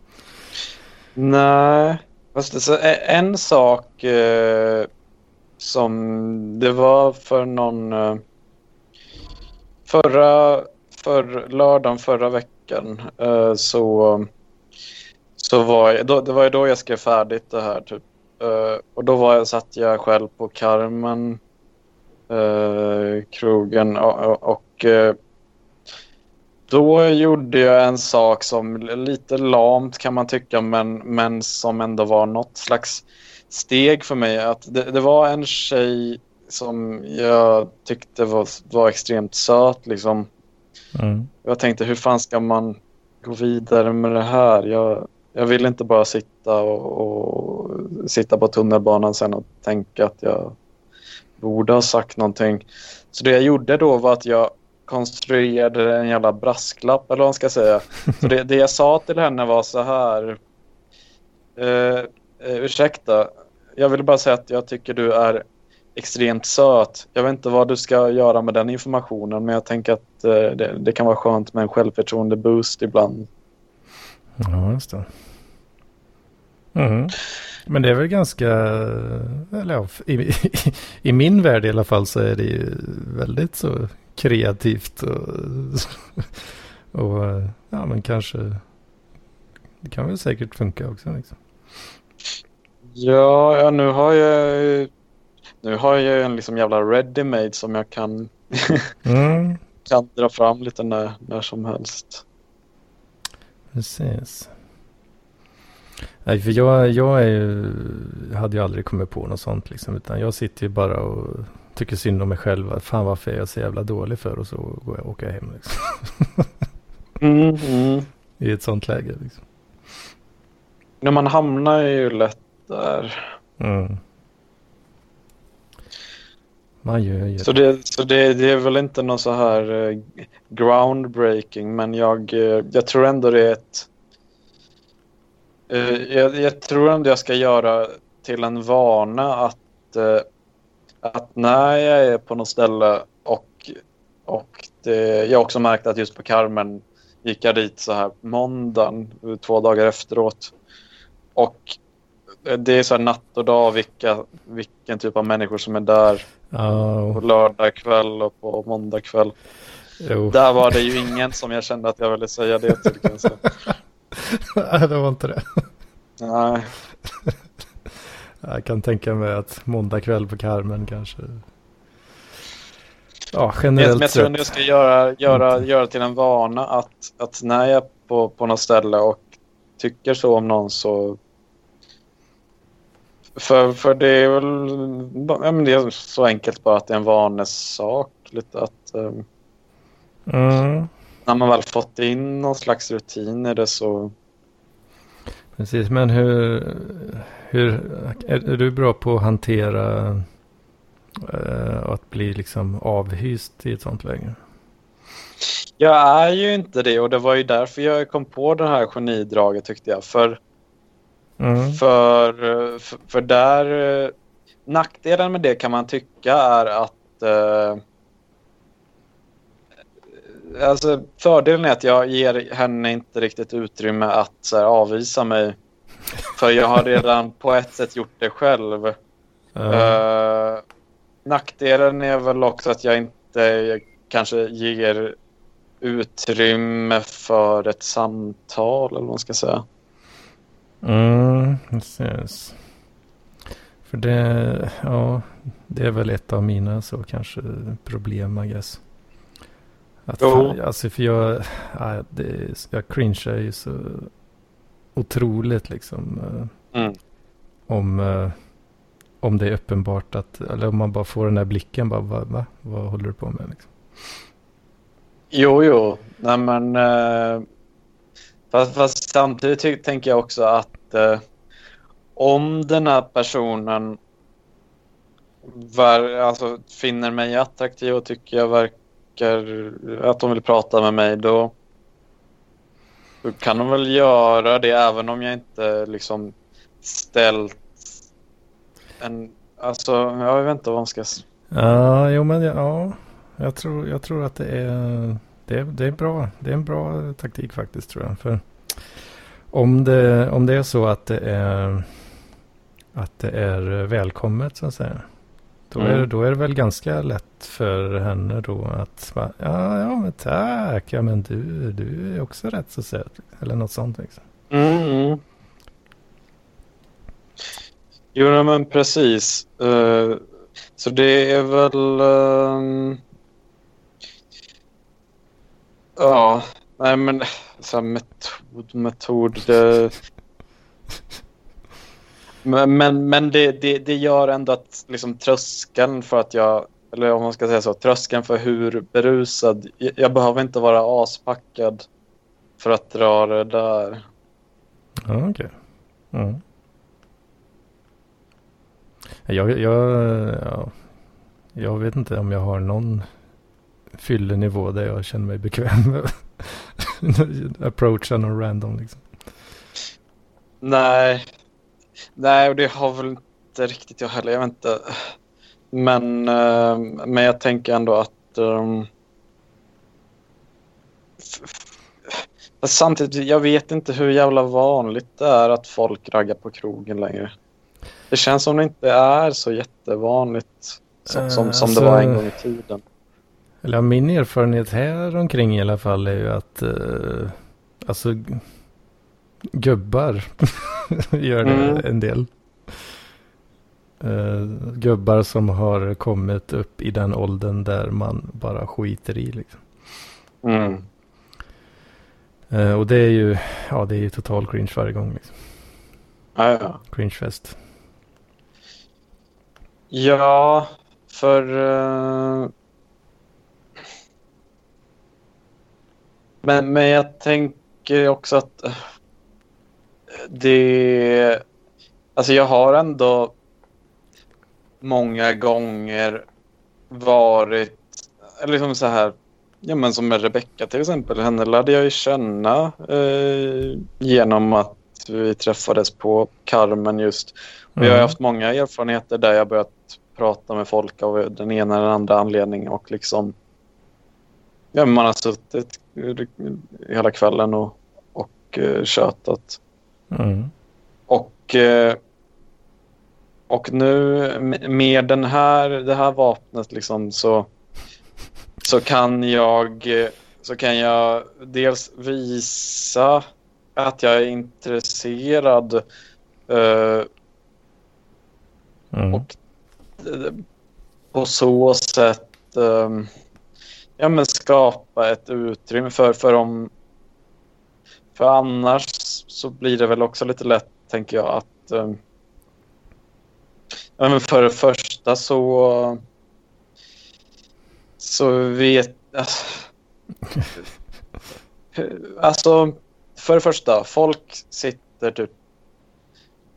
Nej, fast så, en sak eh, som det var för någon eh, förra för lördagen förra veckan eh, så så var jag, då, det var ju då jag skrev färdigt det här typ Uh, och då var jag, satt jag själv på Carmen, uh, eh, krogen och, och uh, då gjorde jag en sak som lite lamt kan man tycka men, men som ändå var något slags steg för mig. Att det, det var en tjej som jag tyckte var, var extremt söt. Liksom. Mm. Jag tänkte hur fan ska man gå vidare med det här? Jag, jag vill inte bara sitta och, och, sitta på tunnelbanan sen och tänka att jag borde ha sagt någonting. Så det jag gjorde då var att jag konstruerade en jävla brasklapp eller vad man ska säga. Så det, det jag sa till henne var så här. Uh, ursäkta, jag vill bara säga att jag tycker du är extremt söt. Jag vet inte vad du ska göra med den informationen men jag tänker att eh, det, det, kan vara skönt med en självförtroende boost ibland. Ja, just det. Mm. Men det är väl ganska, eller ja, i, i, i, min värld i alla fall så är det ju väldigt så kreativt och, och ja men kanske, det kan väl säkert funka också liksom. Ja, ja nu har jag nu har jag en liksom jävla ready-made som jag kan, mm. kan dra fram lite när, när som helst. Precis. Nej, för jag, jag är ju, hade ju aldrig kommit på något sånt liksom. Utan jag sitter ju bara och tycker synd om mig själv. Fan varför är jag så jävla dålig för? Och så går jag, åker jag hem liksom. mm, mm. I ett sånt läge liksom. När man hamnar ju lätt där. Mm. Man gör ju Så, det, så det, det, är väl inte någon så här uh, groundbreaking men jag, uh, jag tror ändå det är ett... Uh, jag, jag, tror ändå jag ska göra till en vana att, att när jag är på något ställe och, och det, jag har också märkt att just på Carmen gick jag dit så här måndagen, två dagar efteråt. Och det är så här natt och dag vilka, vilken typ av människor som är där. Oh. På lördag kväll och på måndag kväll. Jo. Där var det ju ingen som jag kände att jag ville säga det till. Nej, det var inte det. Nej. Jag kan tänka mig att måndag kväll på Carmen kanske. Ja, generellt Men jag tror att jag ska göra, göra, göra till en vana att, att när jag är på, på något ställe och tycker så om någon så för, för det är väl ja, men det är så enkelt bara att det är en vanesak. Lite att, um, mm. När man väl fått in någon slags rutin i det så... Precis, men hur, hur är, är du bra på att hantera uh, att bli liksom avhyst i ett sånt läge? Jag är ju inte det och det var ju därför jag kom på det här genidraget tyckte jag. För Mm. För, för, för, där... Nackdelen med det kan man tycka är att... Eh, alltså fördelen är att jag ger henne inte riktigt utrymme att så här, avvisa mig. För jag har redan på ett sätt gjort det själv. Mm. Uh, nackdelen är väl också att jag inte kanske ger utrymme för ett samtal eller vad man ska säga. Mm, precis. För det, ja, det är väl ett av mina så kanske problem, I guess. Att. Alltså för jag, ja, det, jag cringear ju så otroligt liksom. Eh, mm. Om, eh, om det är uppenbart att, eller om man bara får den där blicken, bara, va, va? vad håller du på med liksom? Jo, jo, nej men eh, Fast, fast samtidigt tänker jag också att eh, om den här personen var, alltså, finner mig attraktiv och tycker jag verkar att de vill prata med mig då, då kan de väl göra det även om jag inte liksom ställt en... Alltså, jag vet inte vad man ska... Ja, jo men ja, jag tror, jag tror att det är det, det, är bra. Det är en bra taktik faktiskt tror jag. För om det, om det är så att det är, att det är välkommet så att säga. Då, mm. är, då är det väl ganska lätt för henne då att bara, ja, ja men tack, ja men du, du är också rätt så söt. Eller något sånt liksom. Mm. Jo, men precis. Uh, så det är väl... Uh, ja, nej men så metod, metod. Det, men men, men det, det, det gör ändå att liksom, tröskeln för att jag... Eller om man ska säga så, tröskeln för hur berusad... Jag, jag behöver inte vara aspackad för att dra det där. Ja, okej. Okay. Mm. Jag, jag, ja, jag vet inte om jag har någon fyllenivå där jag känner mig bekväm med approacha någon random liksom. Nej. Nej, och det har väl inte riktigt jag heller. Jag vet inte. Men, uh, men jag tänker ändå att um, samtidigt, jag vet inte hur jävla vanligt det är att folk raggar på krogen längre. Det känns som det inte är så jättevanligt som, som, som alltså, det var en gång i tiden. Eller min erfarenhet här omkring i alla fall är ju att uh, alltså gubbar gör det mm. en del. Uh, gubbar som har kommit upp i den åldern där man bara skiter i liksom. Mm. Uh, och det är ju, ja det är ju total cringe varje gång liksom. Ja, ja. Cringefest. Ja, för... Uh... Men, men jag tänker också att uh, det... Alltså jag har ändå många gånger varit, eller liksom så här, ja men som med Rebecca till exempel, henne lärde jag ju känna eh, genom att vi träffades på Carmen just. Och mm. Jag har haft många erfarenheter där jag börjat prata med folk av den ena eller andra anledningen och liksom ja, man har suttit hela kvällen och, och uh, tjötat. Mm. Och, uh, och nu med den här, det här vapnet liksom så, så kan jag så kan jag dels visa att jag är intresserad uh, mm. och på så sätt um, ja, men skapa ett utrymme för, för om för annars så blir det väl också lite lätt tänker jag att um, ja, men för det första så så vet alltså, alltså för det första folk sitter typ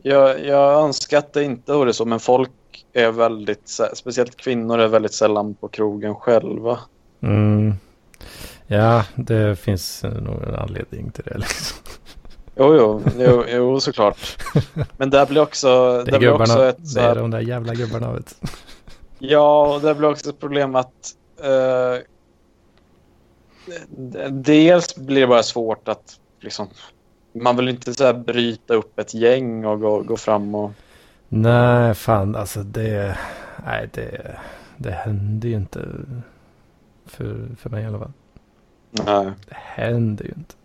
jag, jag önskar att det inte vore så men folk är väldigt, speciellt kvinnor är väldigt sällan på krogen själva. Mm. Ja, det finns nog en anledning till det liksom. Jo, jo, jo, jo såklart. Men det blir också... Det, det blir också ett... Det är de där jävla gubbarna, vet Ja, och det blir också ett problem att... Uh, dels blir det bara svårt att liksom... Man vill inte så bryta upp ett gäng och gå, gå fram och Nej, fan alltså det... Nej, det, det händer ju inte. För, för mig i alla fall. Nej. Det händer ju inte.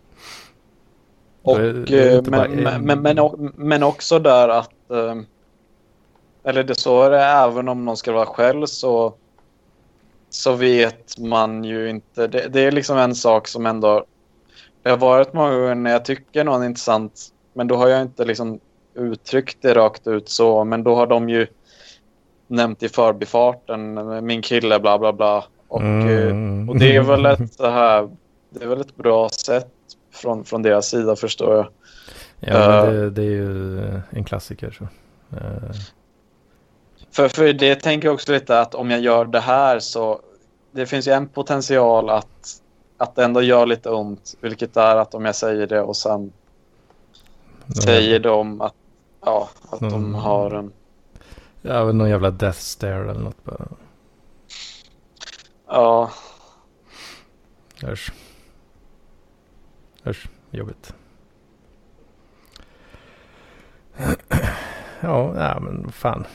Och, är, men, men, men, men, men också där att... Eh, eller det så är det även om någon ska vara själv så... Så vet man ju inte. Det, det är liksom en sak som ändå... Det har varit många gånger när jag tycker någon är intressant. Men då har jag inte liksom uttryckt det rakt ut så, men då har de ju nämnt i förbifarten min kille bla bla bla. Och, mm. och det är väl ett så här, det är väl ett bra sätt från, från deras sida förstår jag. Ja, uh, det, det, är ju en klassiker. Så. Uh. För, för det tänker jag också lite att om jag gör det här så det finns ju en potential att, att det ändå gör lite ont. Vilket är att om jag säger det och sen säger de att Ja, att någon, de har en... Ja, någon jävla Death Stare eller något bara. Ja. Usch. Usch, jobbigt. ja, ja, men fan.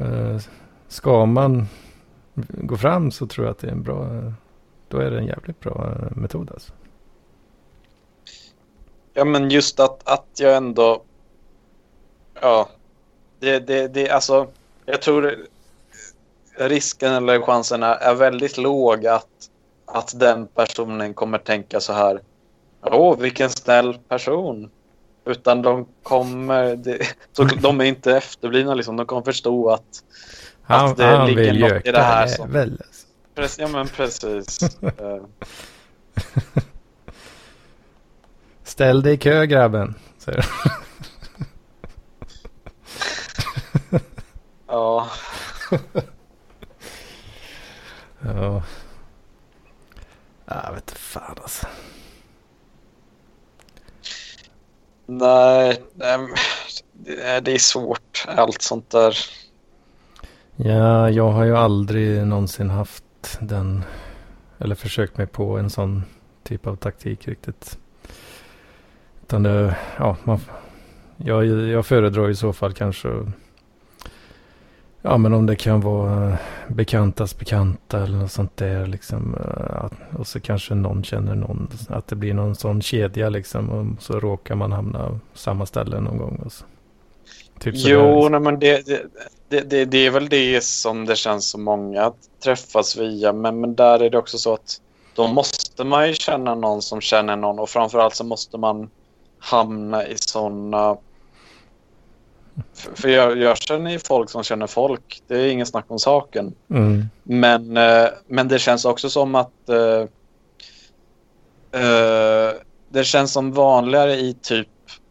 Uh, ska man gå fram så tror jag att det är en bra... Då är det en jävligt bra metod alltså. Ja, men just att, att jag ändå ja, det, det, det, alltså, jag tror risken eller chansen är, väldigt låg att, att den personen kommer tänka så här. Åh, vilken snäll person. Utan de kommer, det, så de är inte efterblivna liksom. De kommer förstå att, Han, att det ligger något i det här som- väl. precis, ja men precis. Eh, Ställ dig i kö grabben. Säger ja, Ja. Jag vet inte fan alltså. nej, det är- det är svårt allt sånt där. Ja, jag har ju aldrig någonsin haft den. Eller försökt mig på en sån typ av taktik riktigt. Utan det, ja, man, jag, jag föredrar i så fall kanske. Ja, men om det kan vara eh, bekantas bekanta eller något sånt där liksom. eh, Att, och så kanske någon känner någon. Att det blir någon sån kedja liksom. Och så råkar man hamna på samma ställe någon gång. Och så. Typ sådär, Jo, liksom. nej, men det, det, det, det, är väl det som det känns som många att träffas via. Men, men där är det också så att då måste man ju känna någon som känner någon och framförallt så måste man hamna i sådana... För för jag, jag känner ju folk som känner folk. Det är ingen snack om saken. Mm. Men, eh, men det känns också som att eh, eh, det känns som vanligare i typ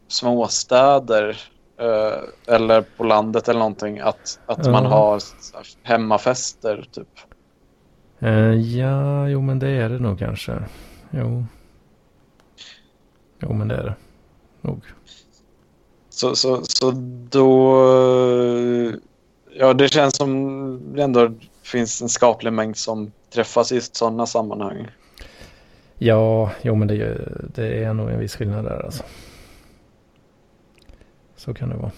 småstäder eh, eller på landet eller någonting att, att man har här hemmafester typ. Ja, jo men det är det nog kanske. Jo. Jo men det är det. Nog. Så, så, så då... eh, Ja, det känns som det ändå finns en skaplig mängd som träffas i sådana sammanhang. Ja, jo men det, det är nog en viss skillnad där alltså. Så kan det vara.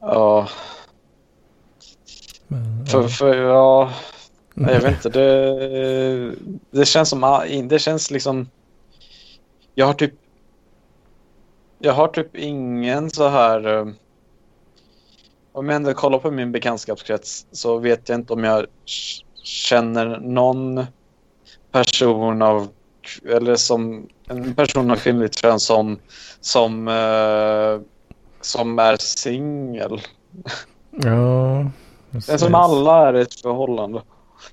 Ja, Men, för, för ja... Nej, jag vet inte. Det, det känns som... Det känns liksom... Jag har typ... Jag har typ ingen så här... eh, Om jag ändå kollar på min bekantskapskrets så vet jag inte om jag känner någon person av... Eller som... En person av kvinnligt kön som... Som... eh, som är singel. Ja, Det är som alla är i ett förhållande.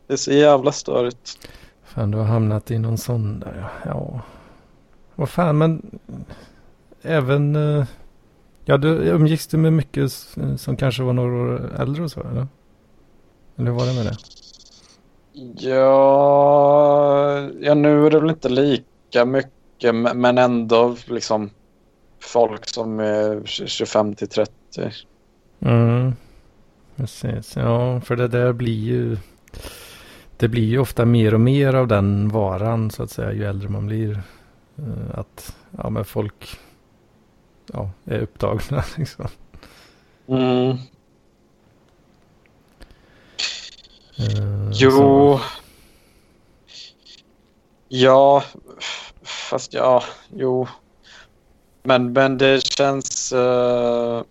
Det är så jävla störigt. Fan, du har hamnat i någon sån där ja. ja. Vad fan, men även... eh, Ja, du umgicks du med mycket som kanske var några år äldre och så, eller? Eller hur var det med det? Ja, ja, nu är det väl inte lika mycket men ändå liksom folk som är 25 till 30. Mm, precis. Ja, för det där blir ju... Det blir ju ofta mer och mer av den varan så att säga ju äldre man blir. Eh, Att ja, men folk ja, är upptagna liksom. Mm. Eh, Jo. så- Ja, fast ja, jo. Men, men det känns... eh,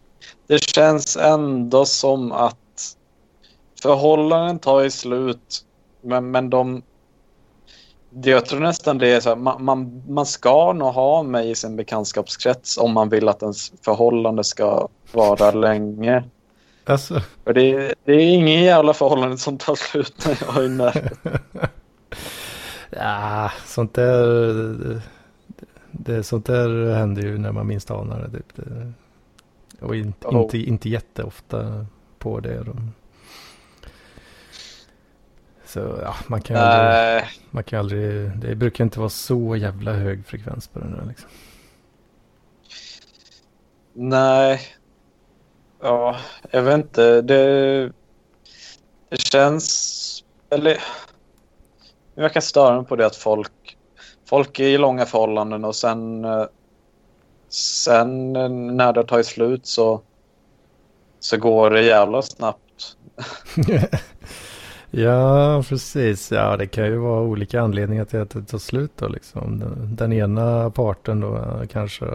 det känns ändå som att förhållanden tar ju slut. Men, men de... Det, jag tror nästan det är så här, man, man, man ska nog ha mig i sin bekantskapskrets om man vill att ens förhållande ska vara länge. Alltså, För det, det är ingen jävla förhållande som tar slut när jag är nära. ja, sånt där... Det, sånt där händer ju när man minst anar det. Typ. och inte, Oh. inte, inte jätteofta på det. De. Så ja, man kan ju aldrig... Nej. Man kan aldrig, det brukar inte vara så jävla hög frekvens på den där liksom. Nej. Ja, jag vet inte. Det, det känns... Eller... Jag kan störa mig på det att folk... Folk är i långa förhållanden och sen... Sen när det har tagit slut så... Så går det jävla snabbt. ja, precis. Ja, det kan ju vara olika anledningar till att det tar slut då liksom. Den, den ena parten då eh, kanske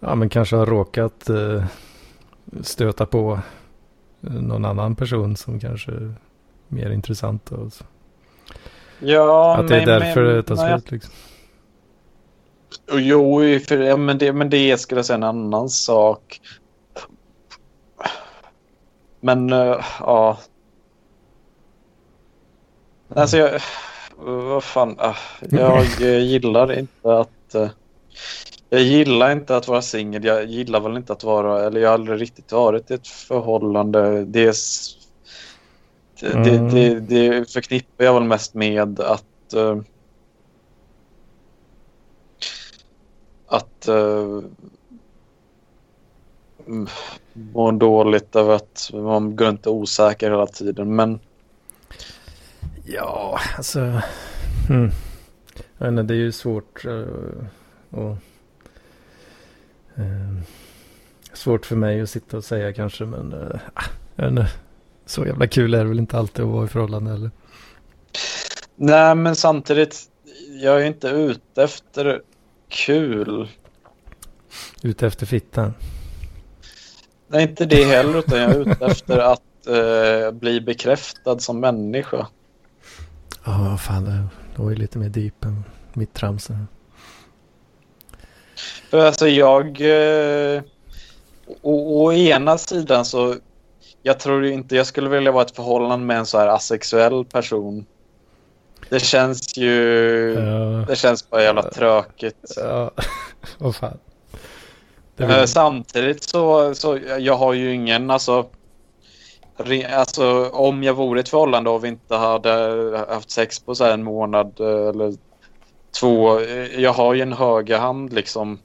ja, men kanske har råkat eh, stöta på någon annan person som kanske är mer intressant. Och så. Ja, Att det är men- därför men- det tar slut liksom. Och Jo, för, ja, men, det, men det skulle jag säga en annan sak. Men eh, ja. Alltså jag... Vad fan. ah, jag eh, gillar inte att... eh, jag gillar inte att vara singel. Jag gillar väl inte att vara... Eller jag har aldrig riktigt varit i ett förhållande. Det, är det, Mm. det, det, förknippar jag väl mest med att... eh, att uh, må dåligt över att man går inte osäker hela tiden. Men Ja, alltså. Jag vet inte, det är ju svårt uh, och, eh, Svårt för mig att sitta och säga kanske, men jag vet inte, så jävla kul är det väl inte alltid att vara i förhållande eller? nej, men samtidigt. Jag är inte ute efter kul. Ute efter fittan. Nej, inte det heller. Utan jag är ute efter att eh, bli bekräftad som människa. Ja, fan det, var ju lite mer deep än mitt trams. För alltså jag... Eh, å, å ena sidan så... Jag tror inte jag skulle vilja vara ett förhållande med en så här asexuell person. Det känns ju... Ja, Det känns bara jävla tråkigt. ja, vad fan. Det Eh, vill, samtidigt så, så jag har ju ingen, alltså, alltså om jag vore i ett förhållande och vi inte hade haft sex på så här en månad eh, eller två. Eh, jag har ju en högerhand hand liksom.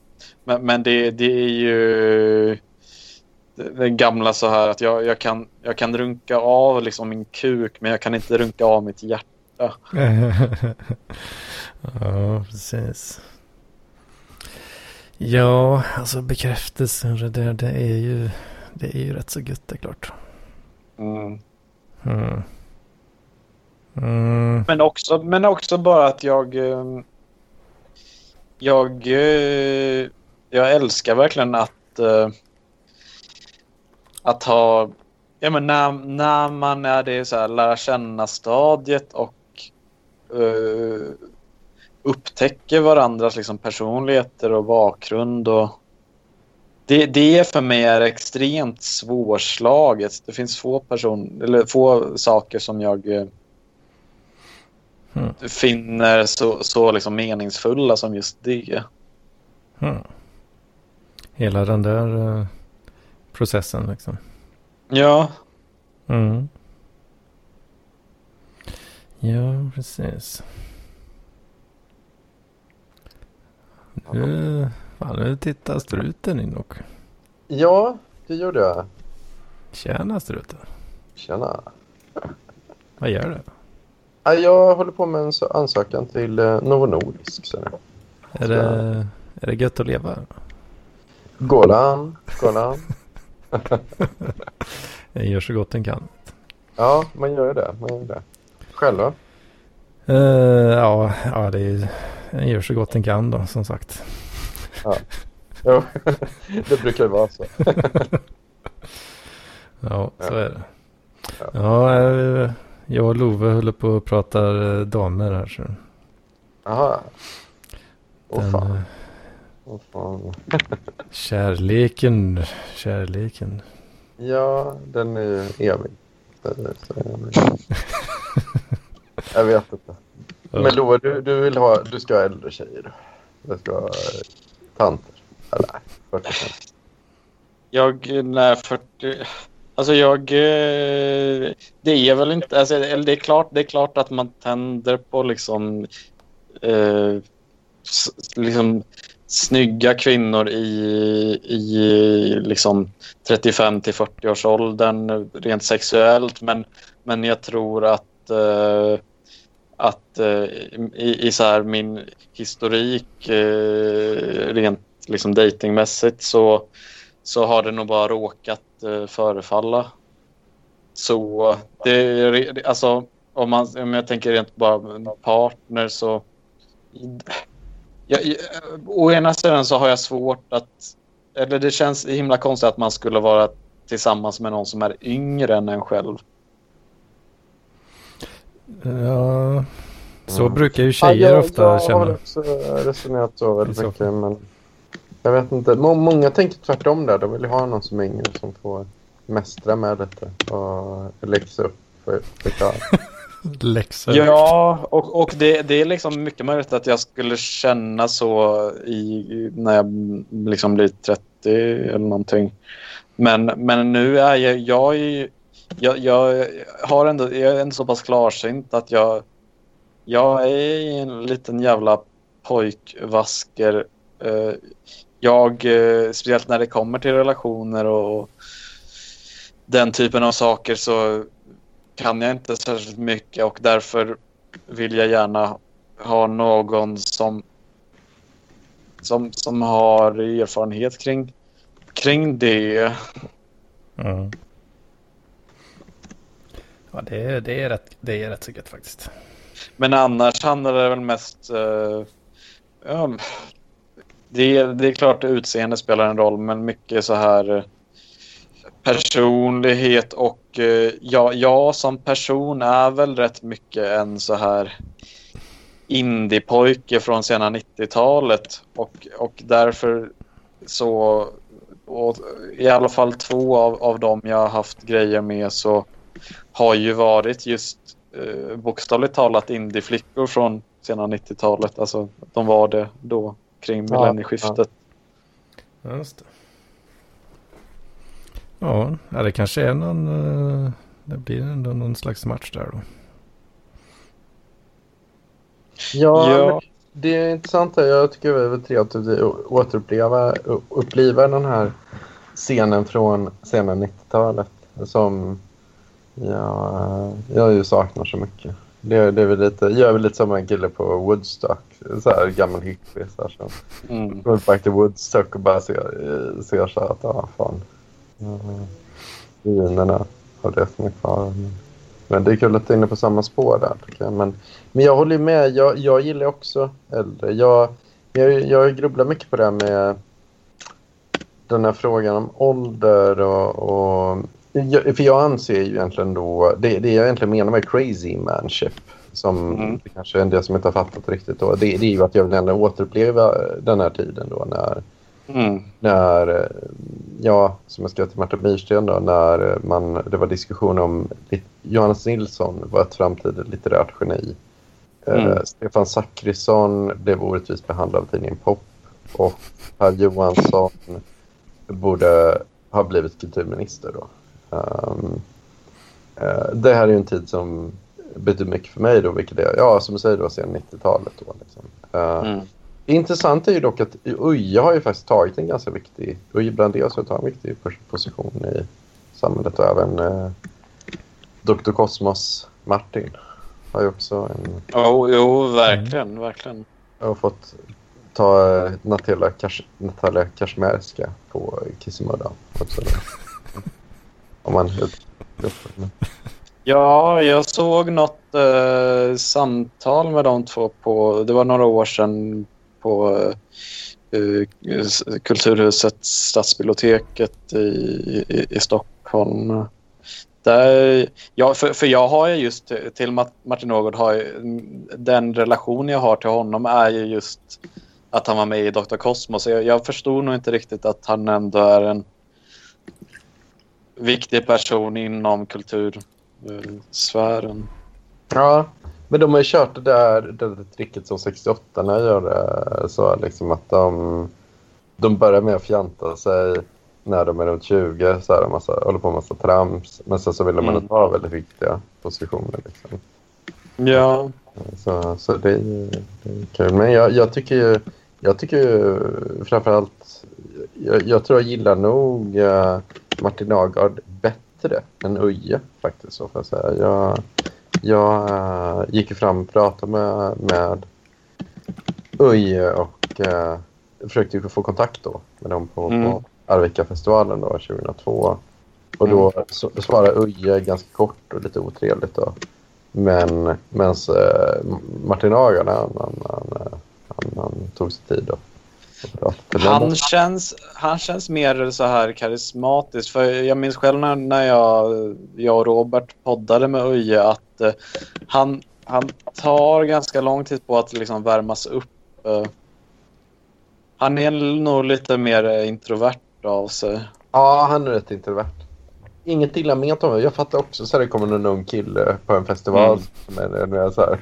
Men, men det, det är ju den gamla så här att jag, jag, kan, jag kan runka av liksom min kuk men jag kan inte runka av mitt hjärta. ja, precis. Ja, alltså bekräftelsen det där, det är ju, det är ju rätt så gött det är klart. Mm. Mm. Mm. Men också, men också bara att jag... eh, Jag, eh, jag älskar verkligen att... eh, Att ha... Ja, men när, när man är det så här, lära känna-stadiet och eh, upptäcker varandras liksom, personligheter och bakgrund. Och det, det för mig är extremt svårslaget. Det finns få, person, eller få saker som jag... Mm. finner så, så liksom meningsfulla som just det. Mm. Hela den där eh, processen liksom. Ja, Mm. Ja, precis. Nu, fan, nu tittar struten in och Ja, det gjorde jag. Tjena struten. Tjena. Vad gör du? Ja, Jag håller på med en ansökan till eh, Novo Nordisk. Så. Är det, är det gött att leva? Går det an? Går det an? Jag gör så gott den kan. Ja, man gör ju det. Man gör ju det. Själva? Eh, ja, ja, det är, jag gör så gott den kan då, som sagt. Jo, det brukar ju vara så. Ja, så Ja. är det. Ja, eh, jag och Love håller på att prata eh, damer här. Så Jaha. Åh den, fan. Åh fan. kärleken, kärleken. Ja, den är ju evig. Jag vet inte. Ja. Men Loa, du, du vill ha, du ska ha äldre tjejer. Du ska tanter. Eller 40 tanter. jag... Nej, 40... Alltså jag... Eh, det är väl inte... Alltså, eller det, är klart, det är klart att man tänder på liksom... Eh, liksom snygga kvinnor i, i liksom 35 till 40 års åldern rent sexuellt men, men jag tror att eh, att eh, i, i så här min historik eh, rent liksom datingmässigt så, så har det nog bara råkat eh, förefalla så. Det, är- alltså om, man, om jag tänker rent bara partner så jag, jag, å ena sidan så har jag svårt att eller det känns himla konstigt att man skulle vara tillsammans med någon som är yngre än en själv. Ja, så Mm. brukar ju tjejer jag, ofta jag har känna. också resonerat så väldigt mycket. Men jag vet inte. Må, många tänker tvärtom där. De vill ju ha någon som är yngre som får mästra med lite och läxa upp för, för. Läxor. Ja, och, och det, det är liksom mycket möjligt att jag skulle känna så i, när jag liksom blir 30 eller någonting. Men, men nu är jag, jag, är- jag, jag, har ändå, jag är ändå så pass klarsynt att jag, jag är en liten jävla pojkvasker. Eh, jag, eh, speciellt när det kommer till relationer och den typen av saker så kan jag inte särskilt mycket och därför vill jag gärna ha någon som som, som har erfarenhet kring, kring det. Mm. Ja, det är, det är, rätt, det är rätt så gött faktiskt. Men annars handlar det väl mest... Uh, ja, det, är, det är klart utseende spelar en roll, men mycket så här eh, personlighet och uh, ja, jag som person är väl rätt mycket en så här indiepojke från sena 90-talet och, och därför så och i alla fall två av, av dem jag har haft grejer med så har ju varit just eh, bokstavligt talat indieflickor från sena 90-talet. Alltså de var det då kring Ja, millennieskiftet. Ja, just det. Ja, det kanske är någon... eh, Det blir ändå någon slags match där då. Ja, Ja. det är intressant. här. Jag tycker det är trevligt att vi återuppleva uppliva den här scenen från sena 90-talet som jag, jag ju saknar så mycket. Det, det är väl lite, jag är väl lite som en kille på Woodstock, så här gammal hippie. Så här, som Mm. går back till Woodstock och bara ser, ser så här att, ja fan, eh, ruinerna av det som är kvar. Men, men det är kul att du är inne på samma spår där tycker jag. Men, men jag håller med, jag, jag gillar också äldre. Jag, jag, jag grubblar mycket på det här med den här frågan om ålder och... och jag, för jag anser ju egentligen då, det, det jag egentligen menar med crazy manship som Mm. kanske är en del som inte har fattat riktigt då, det, det är ju att jag vill återuppleva den här tiden då när Mm. när, eh, ja, som jag skrev till Martin Myrsten då, när eh, man, det var diskussion om Johannes Nilsson var ett framtida litterärt geni. Eh, Mm. Stefan Zackrisson blev orättvist behandlad av tidningen Pop och Per Johansson borde ha blivit kulturminister då. Ehm, eh, det här är ju en tid som betyder mycket för mig då, vilket är, ja som du säger då, sen 90-talet då. Liksom. Eh, Mm. Intressant är ju dock att Uje har ju faktiskt tagit en ganska viktig, Uje Brandeus har tagit en viktig pos- position i samhället och även eh, Dr. Cosmos Martin har ju också en, Jo, jo, verkligen, verkligen. har fått ta Natalia, Kash, Natalia Kashmerska på Kissimudda också. Om man Ja, jag såg något eh, samtal med de två på, det var några år sedan på eh, eh Kulturhuset Stadsbiblioteket i, i, i Stockholm. Där, ja, för, för jag har ju just till Martin Ågård, har ju, den relation jag har till honom är ju just att han var med i Dr. Cosmos. Jag, jag förstod nog inte riktigt att han ändå är en viktig person inom kultursfären. Ja, men de har ju kört det där, det där tricket som 68 när jag gör. Så liksom att de, de börjar med att fjanta sig när de är runt 20. Så här, massa, håller på med massa trams. Men sen så vill de Mm. mm. ha väldigt viktiga positioner. Liksom. Ja, Så, så det, det är kul. Men jag, jag tycker ju, jag tycker ju framförallt, jag, jag tror jag gillar nog eh, Martin Agard bättre än Uje faktiskt. Så får jag säga. Jag, jag eh, gick fram och pratade med, med Uje och eh, försökte få kontakt då med dem på, Mm. på Arvika-festivalen då 2002. Och då så, svarade Uje ganska kort och lite otrevligt då. Men medan eh, Martin Agard, han, han, han, han tog sig tid då. Han känns, han känns mer så här karismatisk. För jag minns själv när, när jag, jag och Robert poddade med Uje att uh, han, han tar ganska lång tid på att liksom värmas upp. Uh, han är nog lite mer introvert av sig. Ja, han är rätt introvert. Inget illa ment honom. Jag fattar också så här, det kommer någon ung kille på en festival mm. som är, är så här.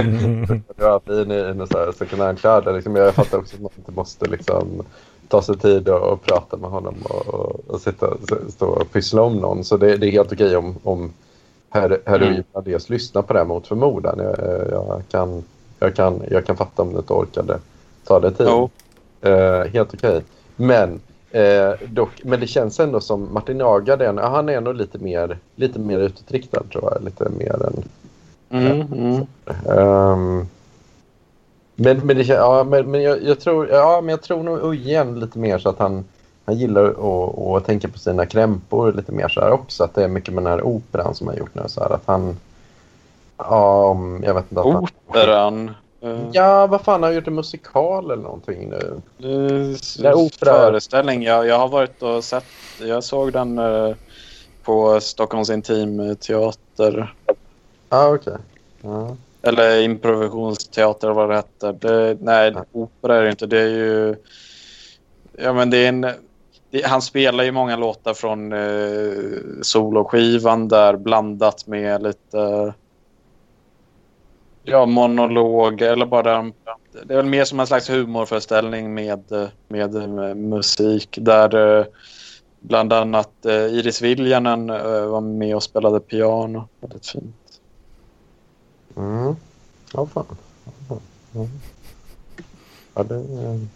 Mm. jag är fin i, i så här second hand-kläder. Liksom. Jag fattar också att man inte måste liksom ta sig tid och, och prata med honom och, och, och sitta, stå och pyssla om någon. Så det, det är helt okej om, om herr, herr mm. Ujades lyssnar på det mot förmodan. Jag, jag, kan, jag, kan, jag kan fatta om du inte orkade ta det tid. Oh. Uh, helt okej. Men Eh, dock, men det känns ändå som Martin Agard, är, han är nog lite mer, lite mer utåtriktad tror jag. Lite mer än... Mm, mm. Um, men, men, det, ja, men, men jag, jag, tror, ja, men jag tror nog igen lite mer så att han, han gillar att, att tänka på sina krämpor lite mer så här också. Att det är mycket med den här operan som han gjort nu. Så här, att han... Ja, jag vet inte. Operan? Uh, ja, vad fan har han gjort en musikal eller någonting nu? Det opera. Föreställning. Jag, jag har varit och sett. Jag såg den uh, på Stockholms intimteater. Ja, ah, okej. Okay. Uh. Eller improvisationsteater vad det heter. Det, nej, opera är det inte. Det är ju... Ja, men det är en... Det, han spelar ju många låtar från eh, soloskivan där blandat med lite Ja, monolog eller bara... Det är väl mer som en slags humorföreställning med, med, med musik där eh, bland annat eh, Iris Viljanen eh, var med och spelade piano. Väldigt fint. Mm. Ja, fan. Mm. Ja, det... Mm.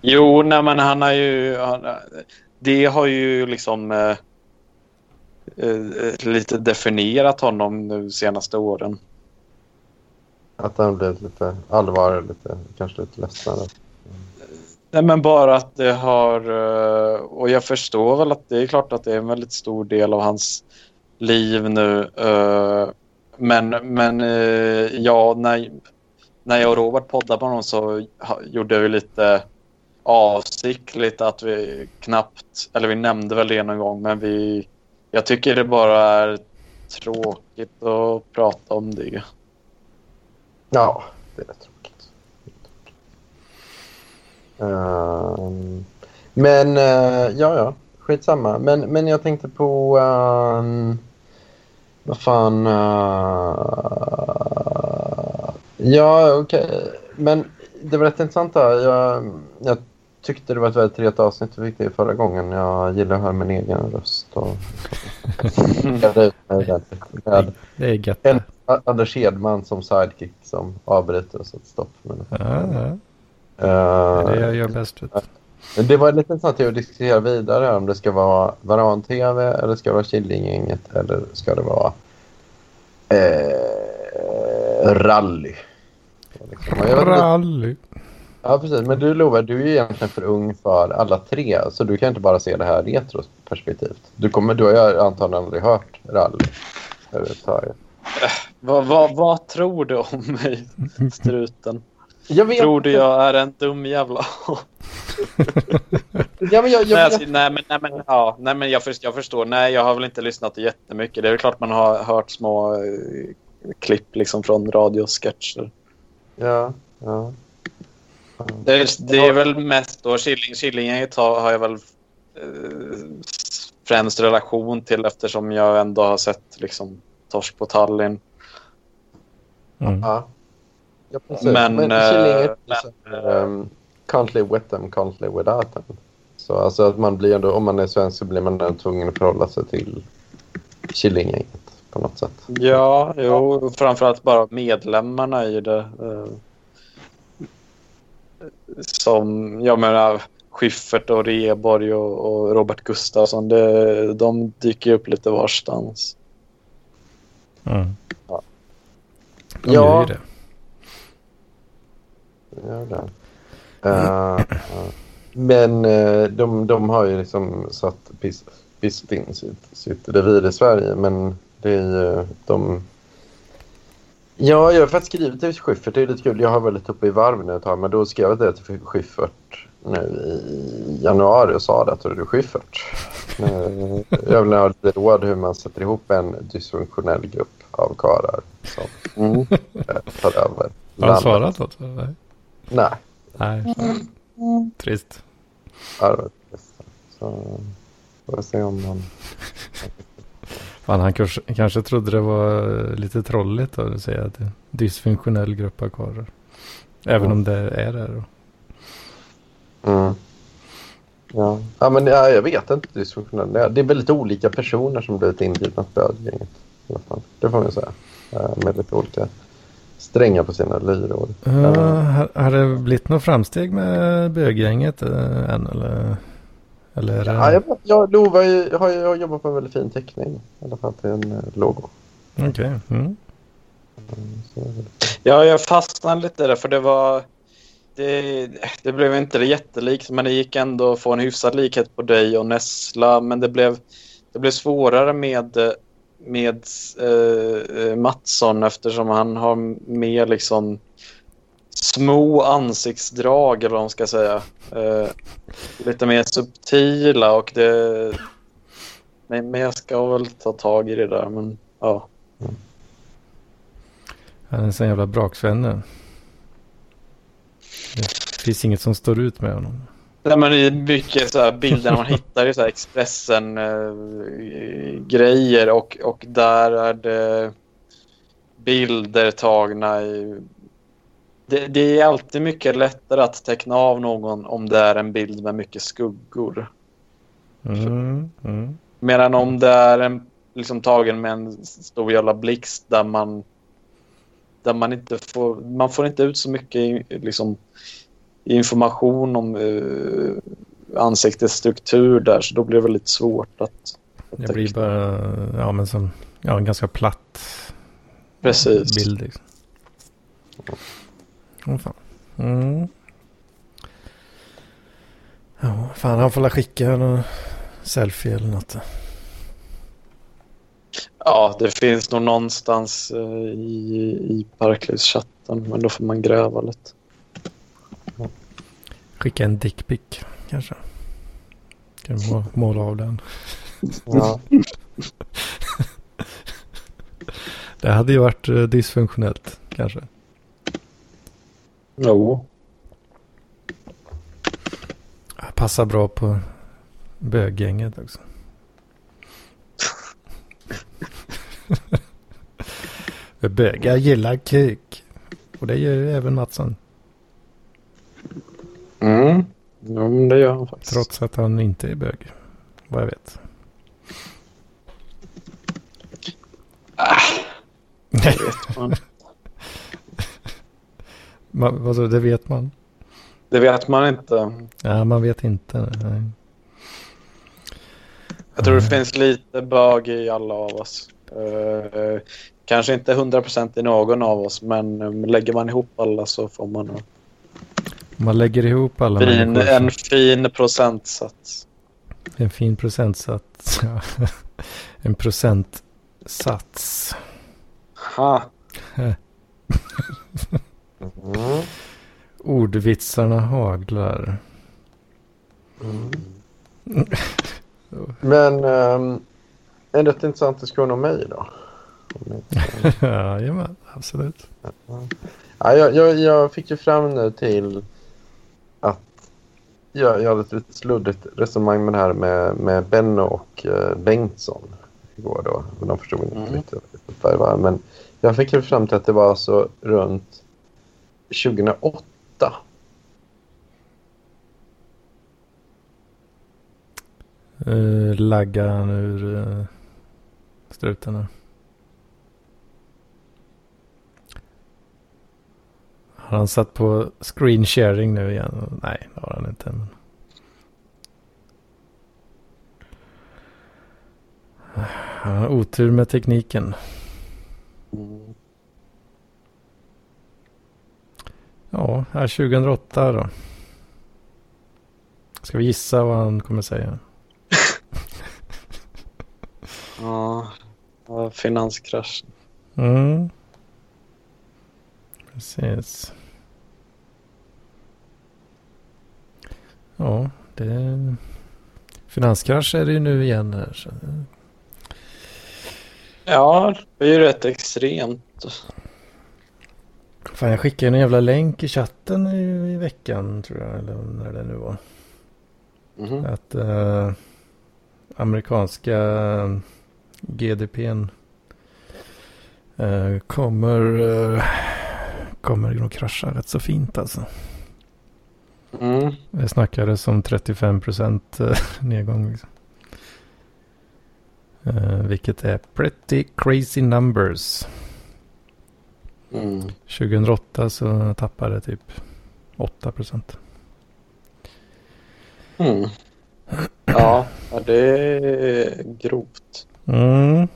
Jo, nej men han har ju... Han, det har ju liksom eh, lite definierat honom nu senaste åren. Att han blivit lite allvarlig, lite, kanske lite ledsnare. Nej, men bara att det har... Eh, och jag förstår väl att det är klart att det är en väldigt stor del av hans liv nu. Eh, men, men eh, ja, när, när jag och Robert poddade på honom så gjorde vi lite avsiktligt att vi knappt, eller vi nämnde väl det någon gång, men vi jag tycker det bara är tråkigt att prata om det. Ja, det är tråkigt. Um, men uh, ja, ja, skitsamma. Men, men jag tänkte på... Um, vad fan... Uh, ja, okej. Okay. Men det var rätt intressant. Jag, jag tyckte det var ett väldigt trevligt avsnitt vi fick det förra gången. Jag gillar att höra min egen röst. Och... det är gött. En Anders Hedman som sidekick som avbryter och sätter stopp. Men... Ja, ja. Uh, det jag gör bäst. Vet. Men det var lite intressant att diskutera vidare om det ska vara Varan-TV eller ska det vara Killinggänget eller ska det vara eh, rally. Liksom. Rally. Ja, precis. Men du Love, du är ju egentligen för ung för alla tre. Så du kan inte bara se det här retroperspektivt. Du, kommer, du har antagligen aldrig hört rally överhuvudtaget. Äh, vad, vad, vad tror du om mig, struten? Tror du jag är en dum jävla... ja, men jag, jag, nej, nej, men, nej, men, ja, nej, men jag, förstår, jag förstår. Nej, jag har väl inte lyssnat jättemycket. Det är väl klart man har hört små eh, klipp liksom från radiosketcher. Ja, ja. Det, är, det är väl mest då Killing, Killinggänget har, har jag väl eh, främst relation till eftersom jag ändå har sett liksom Torsk på Tallinn. Mm. Ja. ja men, men Killinggänget uh, um, can't live with them, can't live without them. Så alltså att man blir ändå, om man är svensk så blir man ändå tvungen att förhålla sig till Killinggänget på något sätt. Ja, jo, framförallt bara medlemmarna i det. Uh, som, jag menar, Schiffert och Reborg och, och Robert Gustafsson, det, de dyker upp lite varstans. Mm. Ja. De ja. gör ju det. Gör det. Uh, uh. Men uh, de, de har ju liksom satt Bisping sitt, sitt revir i Sverige. Men det är ju de Ja, jag har faktiskt skrivit till Schyffert. Det är lite kul. Jag har varit lite uppe i varv nu ett tag, men då skrev jag det till Schyffert nu i januari och sa det att du är Schyffert. Eh, jag vill ha lite råd hur man sätter ihop en dysfunktionell grupp av karlar som Mm. eh, tar över Har han svarat något? Nej. Nej. Nej. Trist. Ja, det var trist. Så får vi se om man... Fan, han kanske, kanske trodde det var lite trolligt då, att säga att det är en dysfunktionell grupp av karlar. Även Ja. om det är det då. Mm. Ja. ja, men ja, jag vet inte. Dysfunktionell. Det är- väldigt olika personer som blivit inbjudna till bödgänget. i alla fall. Det får man säga. Eh, Med lite olika strängar på sina lyror. Uh, har, har det blivit något framsteg med böggänget uh, än eller? Eller. Ja, jag, jag, Lova jag har jag har jobbat på en väldigt fin teckning. I alla fall till en eh, logo. Okej. Mm. Mm. Ja, jag fastnade lite där för det var... Det, det blev inte det jättelikt men det gick ändå att få en hyfsad likhet på dig och Nessla. Men det blev, det blev svårare med, med eh, Mattsson eftersom han har mer liksom små ansiktsdrag eller vad man ska säga. Eh, lite mer subtila och det... Men, men jag ska väl ta tag i det där men ja. Han är en sån jävla braksvenne. Det finns inget som står ut med honom. Nej, men det är mycket så här bilder man hittar i så här Expressen eh, grejer och, och där är det bilder tagna i... Det, det är alltid mycket lättare att teckna av någon om det är en bild med mycket skuggor. Mm. Mm. Medan om det är en liksom tagen med en stor jävla blixt där man där man inte får man får inte ut så mycket liksom information om uh, ansiktets struktur där så då blir det väldigt svårt att, att Det blir bara ja, men som, ja, en ganska platt Precis. bild. Liksom. Åh fan. Mm. Ja, fan han får la skicka någon selfie eller något. Ja, det finns nog någonstans eh, i, i Parklivschatten men då får man gräva lite. Skicka en dickpic kanske. Kan du må- måla av den. Ja. Det hade ju varit eh, dysfunktionellt kanske. Jo. Passar bra på böggänget också. Bögar gillar kuk. Och det gör ju även Mattsson. Mm. Jo, men det gör han faktiskt. Trots att han inte är bög. Vad jag vet. Det vet man. Man, du, det vet man. Det vet man inte. Ja, man vet inte. Nej. Jag tror det finns lite bög i alla av oss. Eh, kanske inte 100% i någon av oss, men um, lägger man ihop alla så får man en Man lägger ihop alla fin, människor. en fin procentsats. En fin procentsats. Ja. en procentsats. Ha. Mm. Ordvitsarna haglar. Men um, en rätt intressant diskussion om mig då. Jajamän, absolut. Ja, jag, jag, jag fick ju fram nu till att jag, jag hade ett lite sluddigt resonemang med det här med, med Benno och eh, Bengtsson igår då. Men de förstod inte Mm. riktigt vad det var. Men jag fick ju fram till att det var så runt 2008. Uh, laggar han ur uh, strutarna. Har han satt på screen sharing nu igen? Nej, det har han inte. Men... Han har otur med tekniken. Mm. Ja, här 2008 då. Ska vi gissa vad han kommer säga? Ja, ja, finanskrasch. Mm. Precis. Ja, det... Finanskrasch är det ju nu igen här. Så... Ja, det är ju rätt extremt. Fan, jag skickade en jävla länk i chatten i, i veckan tror jag. Eller när det nu var. Mhm. Att eh, amerikanska GDPn eh, kommer, eh, kommer nog krascha rätt så fint alltså. Mm. Det snackades om 35 procent eh, nedgång. Liksom. Eh, vilket är pretty crazy numbers. Mm. 2008 så tappade det typ 8 procent. Mm. Ja, det är grovt. Mm.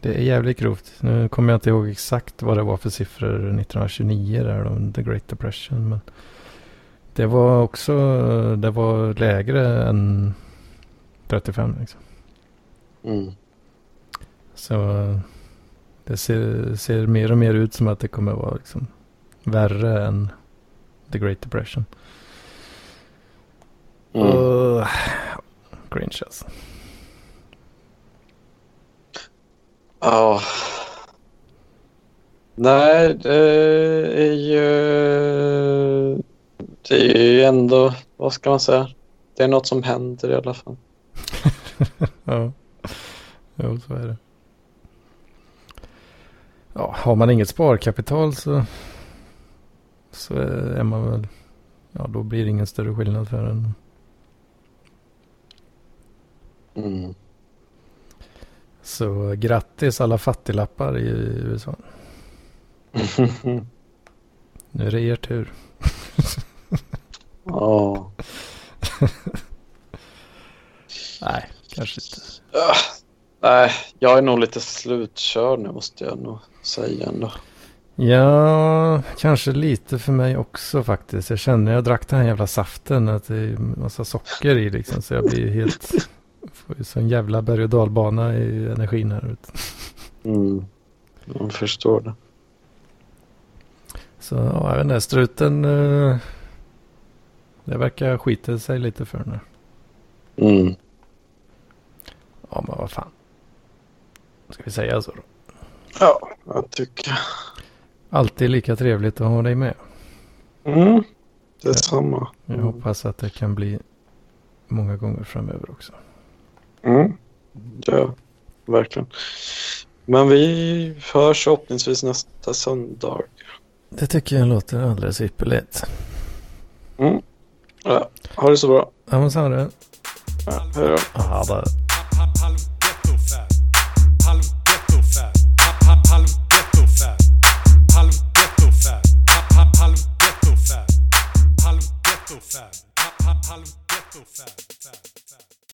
Det är jävligt grovt. Nu kommer jag inte ihåg exakt vad det var för siffror 1929 där The Great Depression. Men det var också det var lägre än 35 liksom. Mm. Så det ser, ser mer och mer ut som att det kommer vara liksom värre än The Great Depression. Mm. Uh, cringe alltså. Ja. Nej, det är ju... Det är ju ändå, vad ska man säga? Det är något som händer i alla fall. ja, jo så är det. Ja, har man inget sparkapital så, så är man väl, ja då blir det ingen större skillnad för en. Mm. Så grattis alla fattiglappar i USA. Nu är det er tur. Ja. Nej, kanske inte. Nej, jag är nog lite slutkörd nu måste jag nog säga ändå. Ja, kanske lite för mig också faktiskt. Jag känner när jag drack den här jävla saften att det är massa socker i liksom. Så jag blir helt... Får ju sån jävla berg och dalbana i energin här ute. Mm. Jag förstår det. Så ja, jag vet inte, struten... eh, Det verkar skita sig lite för nu. Mm. Ja, men vad fan. Ska vi säga så då? Ja, jag tycker. Alltid lika trevligt att ha dig med. Mm. Detsamma. Jag Mm. hoppas att det kan bli många gånger framöver också. Mm. Ja, verkligen. Men vi hörs förhoppningsvis nästa söndag. Det tycker jag låter alldeles ypperligt. Mm. Ja, ha det så bra. Ja, men det. Ja, hej då. Ja, Halv ghetto-fab. Halv ghetto-fab.